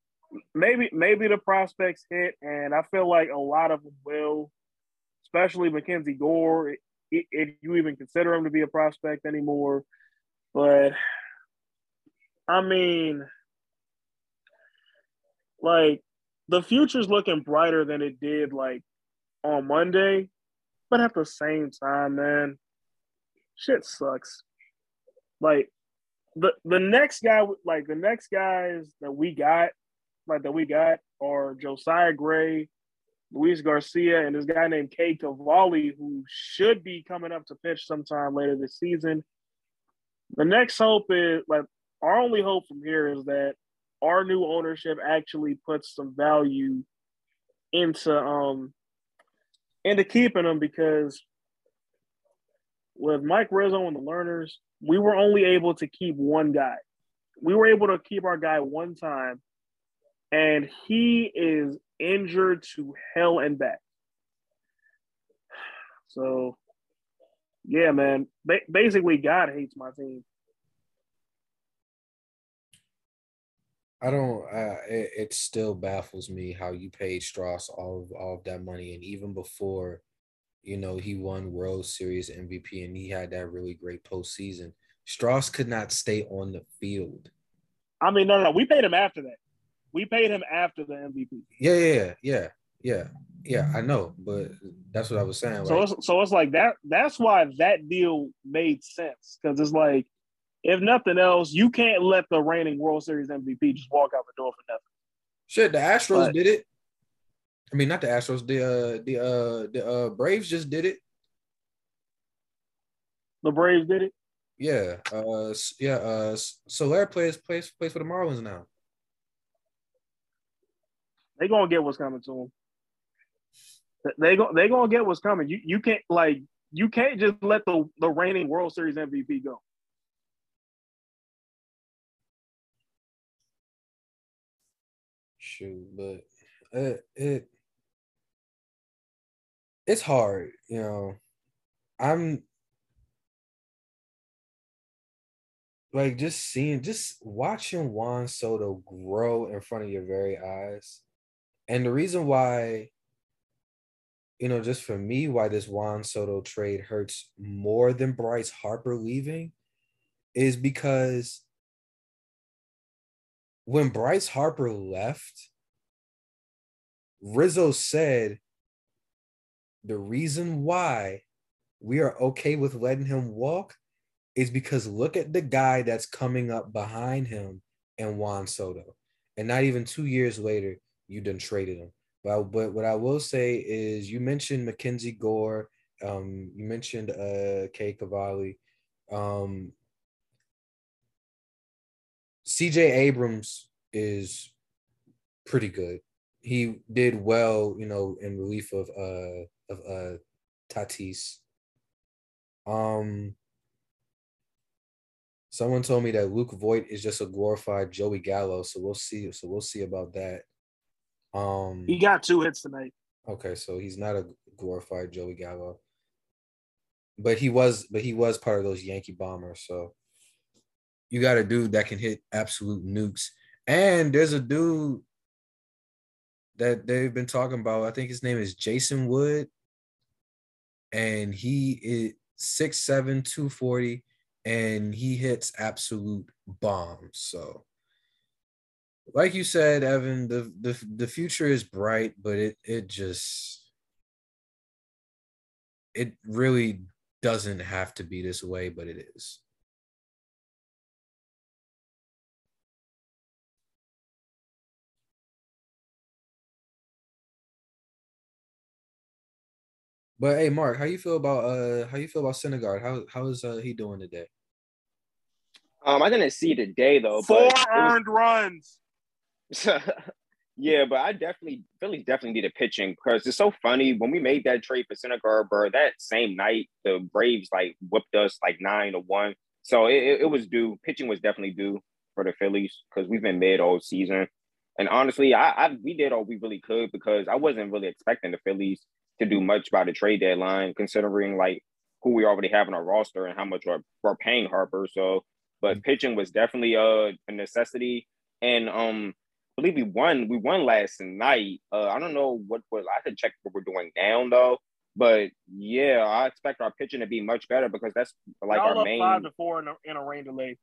maybe maybe the prospects hit, and I feel like a lot of them will, especially Mackenzie Gore. If you even consider him to be a prospect anymore, but I mean like the future's looking brighter than it did like on Monday. But at the same time, man, shit sucks. Like the the next guy, like the next guys that we got, like that we got, are Josiah Gray, Luis Garcia, and this guy named Cade Cavalli, who should be coming up to pitch sometime later this season. The next hope is like our only hope from here is that our new ownership actually puts some value into um into keeping them because with Mike Rizzo and the Lerners, we were only able to keep one guy. We were able to keep our guy one time, and he is injured to hell and back. So, yeah, man. Ba- basically, God hates my team. I don't. Uh, it, it still baffles me how you paid Strauss all of all of that money, and even before, you know, he won World Series MVP and he had that really great postseason. Strauss could not stay on the field. I mean, no, no, we paid him after that. We paid him after the MVP. Yeah, yeah, yeah, yeah, yeah. I know, but that's what I was saying. So it's so it's like that. That's why that deal made sense because it's like, if nothing else, you can't let the reigning World Series MVP just walk out the door for nothing. shit, the Astros But- did it. I mean, not the Astros. The uh, the uh, the uh, Braves just did it. The Braves did it. Yeah, uh, yeah. Uh, Soler plays plays plays for the Marlins now. They gonna get what's coming to them. They go. They gonna get what's coming. You you can't like you can't just let the the reigning World Series MVP go. Shoot, but it it it's hard, you know. I'm like just seeing, just watching Juan Soto grow in front of your very eyes, and the reason why, you know, just for me, why this Juan Soto trade hurts more than Bryce Harper leaving, is because when Bryce Harper left, Rizzo said the reason why we are okay with letting him walk is because look at the guy that's coming up behind him and Juan Soto. And not even two years later, you done traded him. But, but what I will say is you mentioned Mackenzie Gore, um, you mentioned uh Cade Cavalli. Um CJ Abrams is pretty good. He did well, you know, in relief of uh of uh Tatis. Um someone told me that Luke Voit is just a glorified Joey Gallo, so we'll see. So we'll see about that. Um He got two hits tonight. Okay, so he's not a glorified Joey Gallo. But he was but he was part of those Yankee bombers, so you got a dude that can hit absolute nukes. And there's a dude that they've been talking about. I think his name is James Wood. And he is six seven two forty, and he hits absolute bombs. So like you said, Evan, the the, the future is bright, but it it just it really doesn't have to be this way, but it is. But hey, Mark, how you feel about uh how you feel about Syndergaard? How how is uh, he doing today? Um, I didn't see today though. Four but it was- earned yeah, but I definitely Philly definitely needed pitching because it's so funny when we made that trade for Syndergaard, bro. That same night, the Braves like whipped us like nine to one. So it, it, was due. Pitching was definitely due for the Phillies because we've been mid all season. And honestly, I, I we did all we really could because I wasn't really expecting the Phillies to do much by the trade deadline, considering like who we already have on our roster and how much we're, we're paying Harper. So, but pitching was definitely uh, a necessity. And um, believe we won. We won last night. Uh, I don't know what was. I to check what we're doing now though. But yeah, I expect our pitching to be much better because that's like Y'all our main. five to four in a, in a rain delay.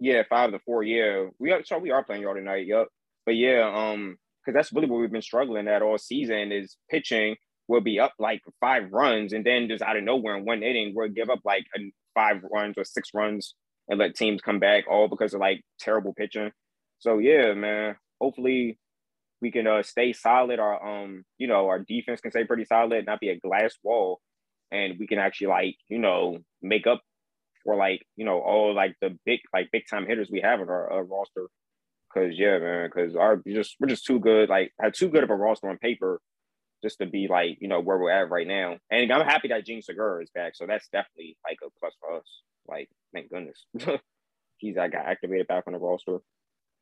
Yeah, five to four. Yeah, we are. So we are playing y'all tonight. Yep. But yeah, um, because that's really what we've been struggling at all season is pitching. we'll be up like five runs, and then just out of nowhere in one inning, we'll give up like five runs or six runs and let teams come back, all because of like terrible pitching. So yeah, man. Hopefully we can uh, stay solid. Our um, you know, our defense can stay pretty solid, not be a glass wall, and we can actually like you know make up for like you know all like the big like big time hitters we have in our uh, roster. Cause yeah, man, cause our just we're just too good. Like had too good of a roster on paper, just to be like you know where we're at right now. And I'm happy that Jean Segura is back, so that's definitely like a plus for us. Like thank goodness, he's I got activated back on the roster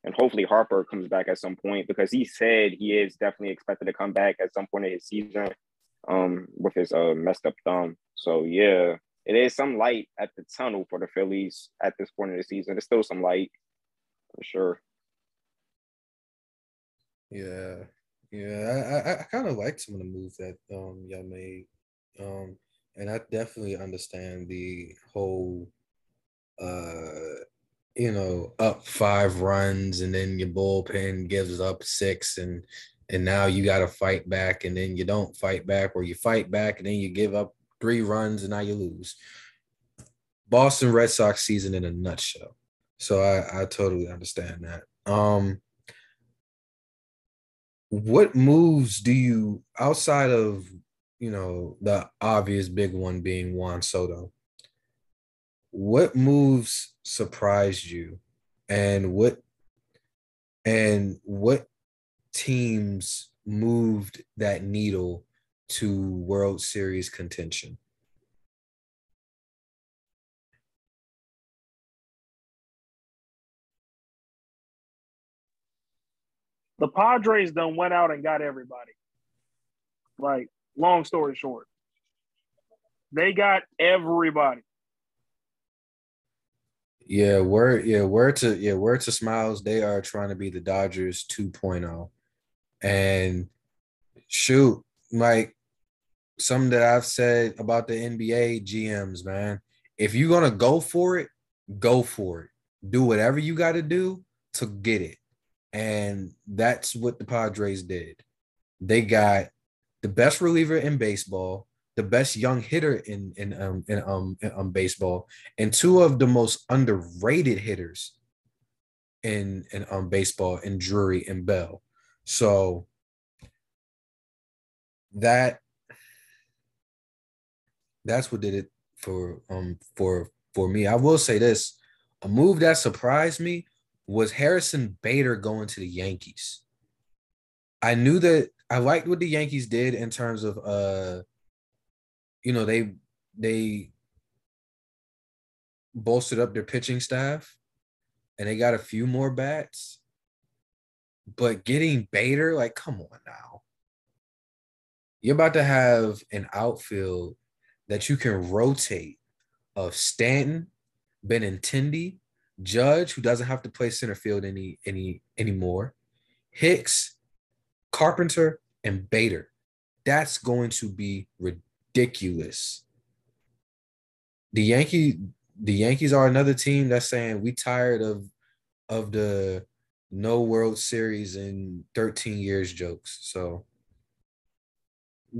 and hopefully Harper comes back at some point because he said he is definitely expected to come back at some point in his season um, with his uh, messed up thumb. So yeah, it is some light at the tunnel for the Phillies at this point in the season. There's still some light for sure. Yeah, yeah, I I, I kind of like some of the moves that um y'all made, um, and I definitely understand the whole uh you know, up five runs and then your bullpen gives up six and and now you got to fight back and then you don't fight back or you fight back and then you give up three runs and now you lose. Boston Red Sox season in a nutshell. So I, I totally understand that. Um what moves do you outside of you know the obvious big one being Juan Soto? What moves surprised you and what and what teams moved that needle to World Series contention? The Padres done went out and got everybody. Like, long story short, they got everybody. Yeah, word yeah, word to yeah, word to smiles. They are trying to be the Dodgers 2.0. And shoot, like something that I've said about the NBA GMs, man. If you're gonna go for it, go for it. Do whatever you got to do to get it. And that's what the Padres did. They got the best reliever in baseball the best young hitter in in um in um in, um baseball and two of the most underrated hitters in in um baseball in Drury and Bell. So that that's what did it for um for for me. I will say this, a move that surprised me was Harrison Bader going to the Yankees. I knew that I liked what the Yankees did in terms of uh you know, they they bolstered up their pitching staff and they got a few more bats. But getting Bader, like, come on now. You're about to have an outfield that you can rotate of Stanton, Benintendi, Judge, who doesn't have to play center field any any anymore, Hicks, Carpenter, and Bader. That's going to be ridiculous ridiculous. The Yankee the Yankees are another team that's saying we tired of of the no World Series in 13 years jokes. So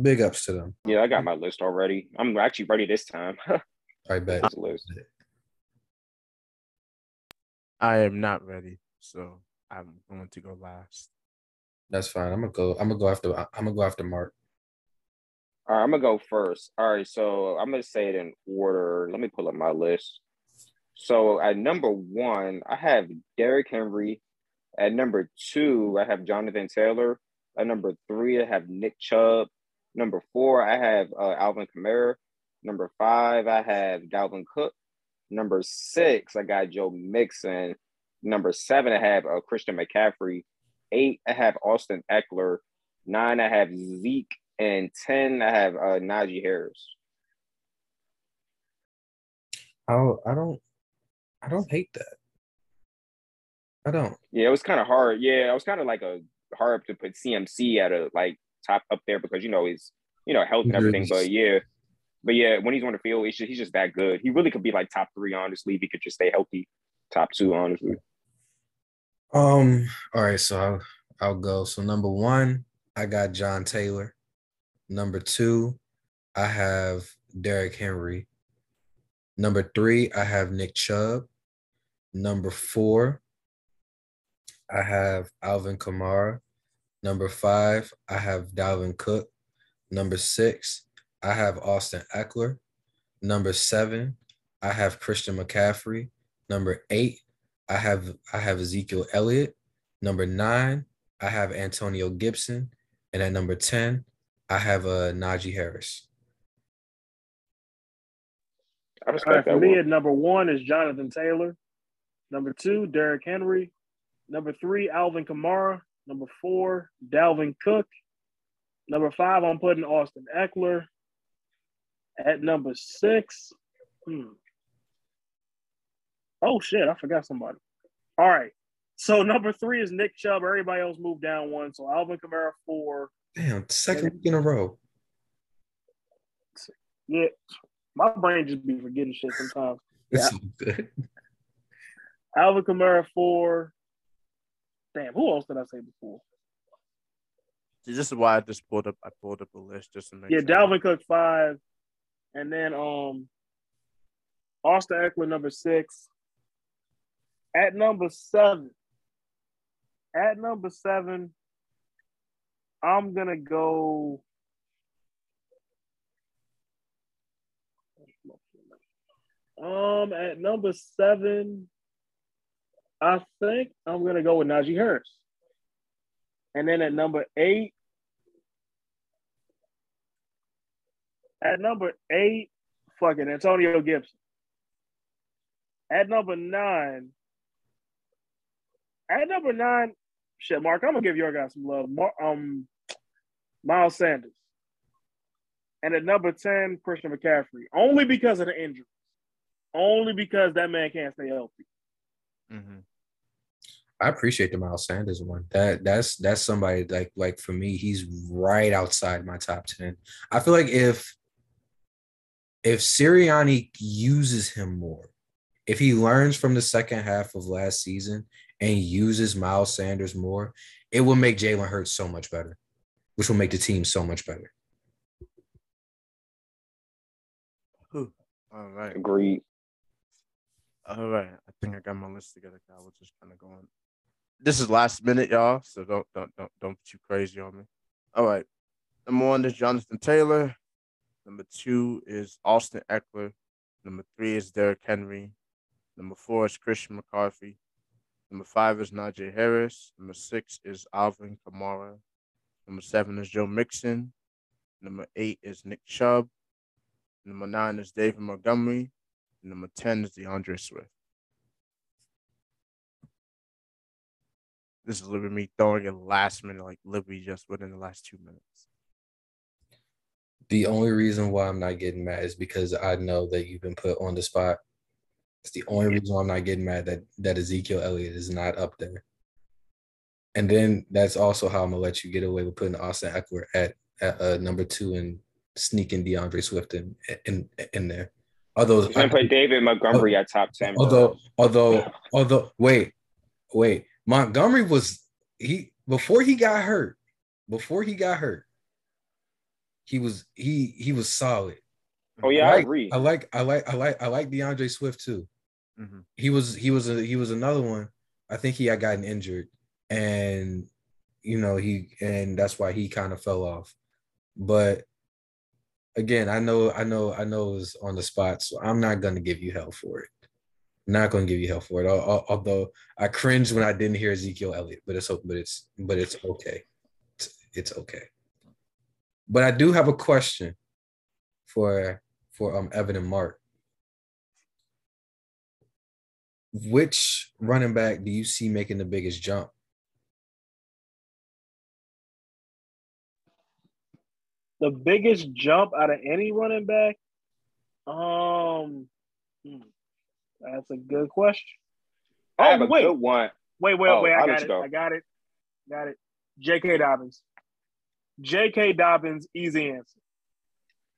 big ups to them. Yeah, I got my list already. I'm actually ready this time. I bet. I am not ready, so I'm going to go last. That's fine. I'm gonna go. I'm gonna go after. I'm gonna go after Mark. All right, I'm gonna go first. All right, so I'm gonna say it in order. Let me pull up my list. So at number one, I have Derrick Henry. At number two, I have Jonathan Taylor. At number three, I have Nick Chubb. Number four, I have uh, Alvin Kamara. Number five, I have Dalvin Cook. Number six, I got Joe Mixon. Number seven, I have uh, Christian McCaffrey. Eight, I have Austin Ekeler. Nine, I have Zeke and 10 I have uh, Najee Harris. I I don't I don't hate that. I don't. Yeah, it was kind of hard. Yeah, it was kind of like a hard to put CMC at a like top up there because you know he's you know health and everything. But yeah, but yeah, when he's on the field, he's just, he's just that good. He really could be like top three, honestly, if he could just stay healthy. Top two, honestly. Um. All right, so I'll I'll go. So number one, I got John Taylor. Number two, I have Derrick Henry. Number three, I have Nick Chubb. Number four, I have Alvin Kamara. Number five, I have Dalvin Cook. Number six, I have Austin Ekeler. Number seven, I have Christian McCaffrey. Number eight, I have I have Ezekiel Elliott. Number nine, I have Antonio Gibson. And at number 10, I have uh, Najee Harris. I All respect right, for that me, at number one is Jonathan Taylor. Number two, Derrick Henry. Number three, Alvin Kamara. Number four, Dalvin Cook. Number five, I'm putting Austin Ekeler. At number six, hmm. oh shit, I forgot somebody. All right, so number three is Nick Chubb. Everybody else moved down one. So Alvin Kamara four. Damn, second week in a row. Yeah, my brain just be forgetting shit sometimes. It's so good. Alvin Kamara four. Damn, who else did I say before? See, this is why I just pulled up. I pulled up a list just to make. Yeah, sure. Dalvin Cook five, and then um, Austin Ekeler number six. At number seven, at number seven, I'm gonna go. Um, at number seven, I think I'm gonna go with Najee Harris. And then at number eight, At number eight, fucking Antonio Gibson. At number nine, at number nine, shit, Mark, I'm gonna give your guy some love. Mar- um, Miles Sanders. And at number 10, Christian McCaffrey. Only because of the injury. Only because that man can't stay healthy. Mhm. I appreciate the Miles Sanders one. That that's that's somebody like like for me, he's right outside my top 10. I feel like if if Sirianni uses him more, if he learns from the second half of last season and uses Miles Sanders more, it will make Jalen Hurts so much better, which will make the team so much better. Whew. All right. Agreed. All right. I think I got my list together. I was just kind of going. This is last minute, y'all. So don't don't don't don't be too crazy on me. All right. Number one is Jonathan Taylor. Number two is Austin Ekeler. Number three is Derrick Henry. Number four is Christian McCaffrey. Number five is Najee Harris. Number six is Alvin Kamara. Number seven is Joe Mixon. Number eight is Nick Chubb. Number nine is David Montgomery. Number 10 is D'Andre Swift. This is literally me throwing it last minute, like literally just within the last two minutes. The only reason why I'm not getting mad is because I know that you've been put on the spot. It's the only reason why I'm not getting mad that that Ezekiel Elliott is not up there. And then that's also how I'm gonna let you get away with putting Austin Ekeler at, at uh, number two and sneaking D'Andre Swift in in in there. Although He's gonna put David Montgomery at top ten. bro. although although although wait wait Montgomery was he before he got hurt before he got hurt he was he he was solid. oh yeah, I I agree. I like I like I like I like D'Andre Swift too. Mhm. He was he was a, he was another one. I think he had gotten injured and you know he and that's why he kind of fell off. But again, I know I know I know it was on the spot, so I'm not gonna give you hell for it. not gonna give you hell for it. Al- al- Although I cringed when I didn't hear Ezekiel Elliott, but it's but it's but it's okay. It's, it's okay. But I do have a question for for um Evan and Mark. Which running back do you see making the biggest jump? The biggest jump out of any running back? Um, hmm, that's a good question. I have Oh, a wait. good one. Wait, wait, Oh, wait. I I'll got it. go. I got it. Got it. J.K. Dobbins. J.K. Dobbins, easy answer.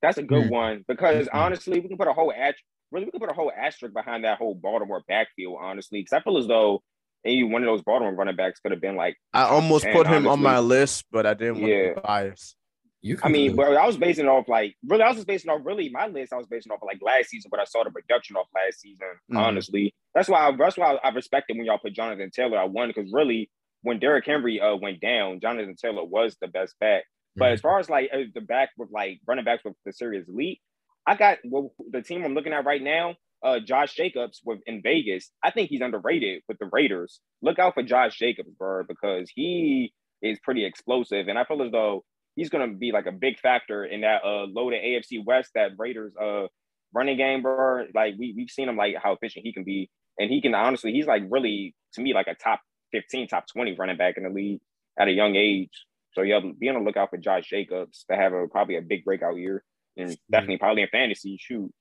That's a good Hmm. one because Mhm. honestly, we can put a whole asterisk. Really, we can put a whole asterisk behind that whole Baltimore backfield. Honestly, because I feel as though any one of those Baltimore running backs could have been like I almost And put him on my list, but I didn't want to Yeah. be biased. You I mean, but I was basing it off like really. I was just basing off really my list. I was basing off like last season, but I saw the production off last season. Mhm. Honestly, that's why. I, that's why I, I respected when y'all put Jonathan Taylor I won because really, when Derrick Henry uh went down, Jonathan Taylor was the best back. But as far as like uh, the back with like running backs with the serious elite, I got well, the team I'm looking at right now. Uh, Josh Jacobs with in Vegas. I think he's underrated with the Raiders. Look out for Josh Jacobs, bro, because he is pretty explosive, and I feel as though he's gonna be like a big factor in that uh loaded AFC West that Raiders uh running game, bro. Like we we've seen him like how efficient he can be, and he can honestly he's like really to me like a top fifteen, top twenty running back in the league at a young age. So yeah, be on the lookout for Josh Jacobs to have a probably a big breakout year, and mm-hmm. definitely probably in fantasy. Shoot,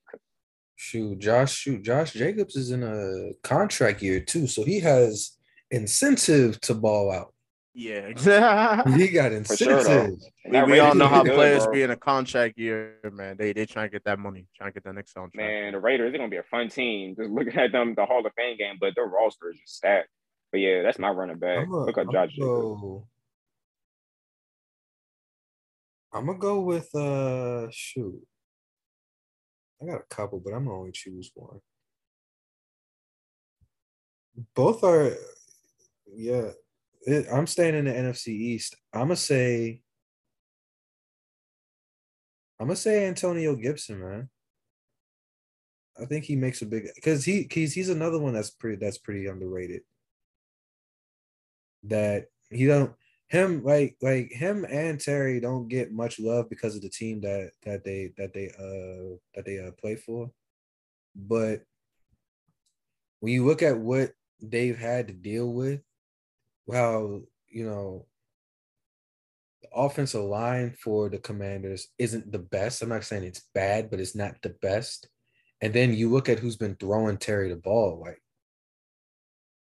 Shoot, Josh, shoot, Josh Jacobs is in a contract year too, so he has incentive to ball out. Yeah. He got For sure, incentive. we, we all know how good, players bro. be in a contract year, man. They they trying to get that money, trying to get that next contract. Man, the Raiders, they're gonna be a fun team. Just looking at them, the Hall of Fame game, but their roster is just stacked. But yeah, that's my running back. A- Look at Josh Jacobs. go. I'm gonna go with uh shoot. I got a couple, but I'm gonna only choose one. Both are, yeah. It, I'm staying in the NFC East. I'm gonna say. I'm gonna say Antonio Gibson, man. I think he makes a big because he he's he's another one that's pretty that's pretty underrated. That he don't him like like him and Terry don't get much love because of the team that that they that they uh that they uh play for. But when you look at what they've had to deal with, how you know the offensive line for the commanders isn't the best. I'm not saying it's bad, but it's not the best. And then you look at who's been throwing Terry the ball, like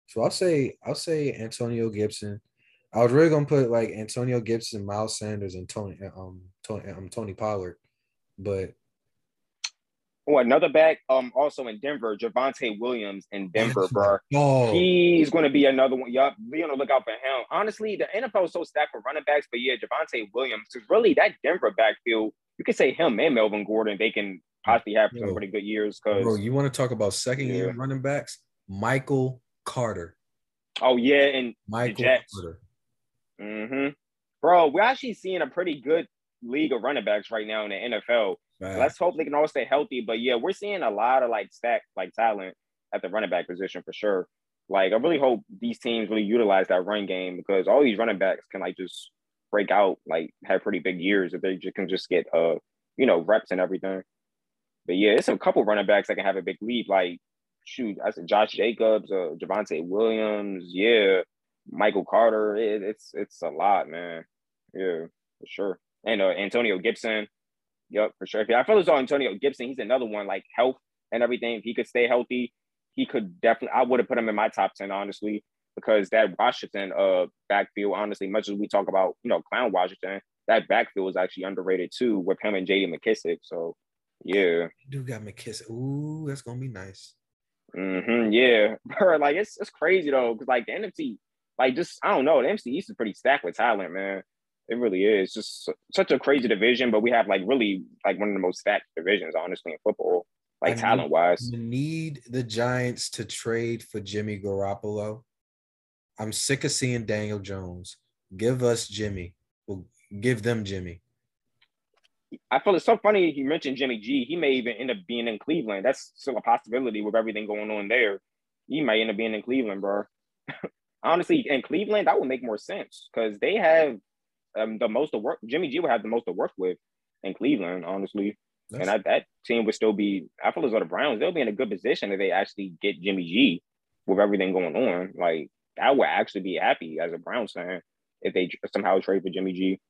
so I'll say I'll say Antonio Gibson. I was really gonna put like Antonio Gibson, Miles Sanders, and Tony um Tony um Tony Pollard, but Oh, another back, um, also in Denver, Javonte Williams in Denver, bro. Oh, He's going to be another one. Yup, be on the lookout for him. Honestly, the NFL is so stacked for running backs, but yeah, Javonte Williams is really that Denver backfield. You could say him and Melvin Gordon. They can possibly have some Yo. pretty good years because. bro, you want to talk about second year running backs? Michael Carter. Oh yeah, and Michael. Carter. Hmm bro, we're actually seeing a pretty good league of running backs right now in the NFL. Man, Let's hope they can all stay healthy. But yeah, we're seeing a lot of like stack like talent at the running back position for sure. Like I really hope these teams really utilize that run game because all these running backs can like just break out, like have pretty big years if they just can just get uh you know reps and everything. But yeah, it's a couple running backs that can have a big lead. Like shoot, I said Josh Jacobs, uh, Javonte Williams, yeah, Michael Carter. It, it's it's a lot, man. Yeah, for sure. And uh, Antonio Gibson. Yep, for sure. I feel as though Antonio Gibson, he's another one like health and everything. If he could stay healthy, he could definitely. I would have put him in my top ten, honestly, because that Washington uh backfield, honestly, much as we talk about you know clown Washington, that backfield is actually underrated too with him and J.D. McKissic. So yeah, dude got McKissic. Ooh, that's gonna be nice. hmm yeah, Bro, like it's it's crazy though, because like the NFC, like just I don't know, the NFC East is pretty stacked with talent, man. It really is. Just such a crazy division, but we have like really like one of the most stacked divisions, honestly, in football, like I talent wise. You need the Giants to trade for Jimmy Garoppolo. I'm sick of seeing Daniel Jones. Give us Jimmy. Well, give them Jimmy. I feel it's so funny you mentioned Jimmy G. He may even end up being in Cleveland. That's still a possibility with everything going on there. He might end up being in Cleveland, bro. Honestly, in Cleveland, that would make more sense because they have um, the most to work. Jimmy G would have the most to work with in Cleveland, honestly. and That's- that, that team would still be. I feel as though the Browns they'll be in a good position if they actually get Jimmy G with everything going on. Like I would actually be happy as a Browns fan if they somehow trade for Jimmy G.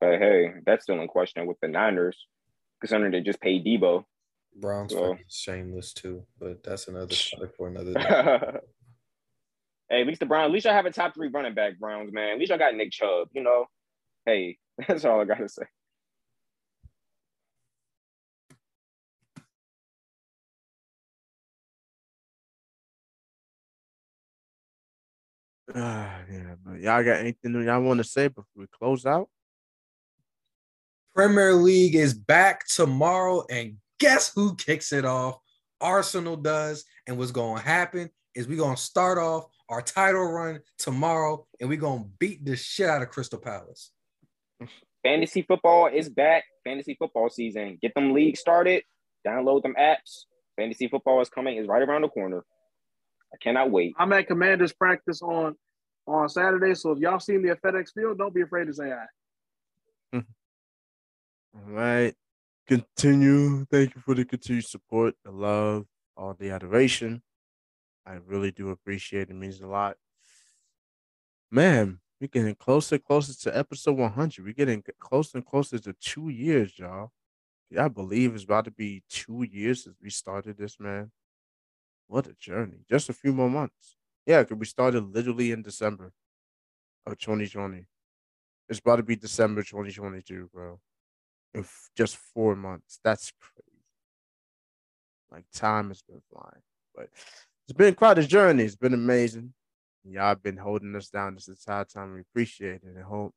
But hey, that's still in question with the Niners, considering they just paid Deebo. Browns So- shameless too, but that's another topic for another day. hey, at least the Browns, at least I have a top three running back Browns, man. At least I got Nick Chubb, you know. Hey, that's all I gotta say. Ah, yeah, but y'all got anything y'all want to say before we close out? Premier League is back tomorrow, and guess who kicks it off? Arsenal does. And what's going to happen is we're going to start off our title run tomorrow, and we're going to beat the shit out of Crystal Palace. Fantasy football is back. Fantasy football season. Get them leagues started. Download them apps. Fantasy football is coming. Is right around the corner. I cannot wait. I'm at Commanders practice on on Saturday, so if y'all see me at FedEx Field, don't be afraid to say hi. All right. Continue. Thank you for the continued support, the love, all the adoration. I really do appreciate it. It means a lot. Man, we're getting closer, closer to episode 100. We're getting closer and closer to two years, y'all. I believe it's about to be two years since we started this, man. What a journey. Just a few more months. Yeah, because we started literally in December of 2020. It's about to be December 2022, bro. In f- just four months. That's crazy. Like time has been flying. But it's been quite a journey. It's been amazing. Y'all been holding us down this entire time. We appreciate it. And hope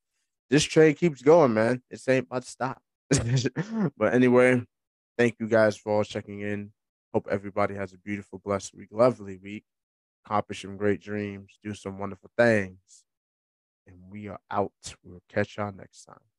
this train keeps going, man. It ain't about to stop. but anyway, thank you guys for all checking in. Hope everybody has a beautiful, blessed week, lovely week. Accomplish some great dreams, do some wonderful things. And we are out. We'll catch y'all next time.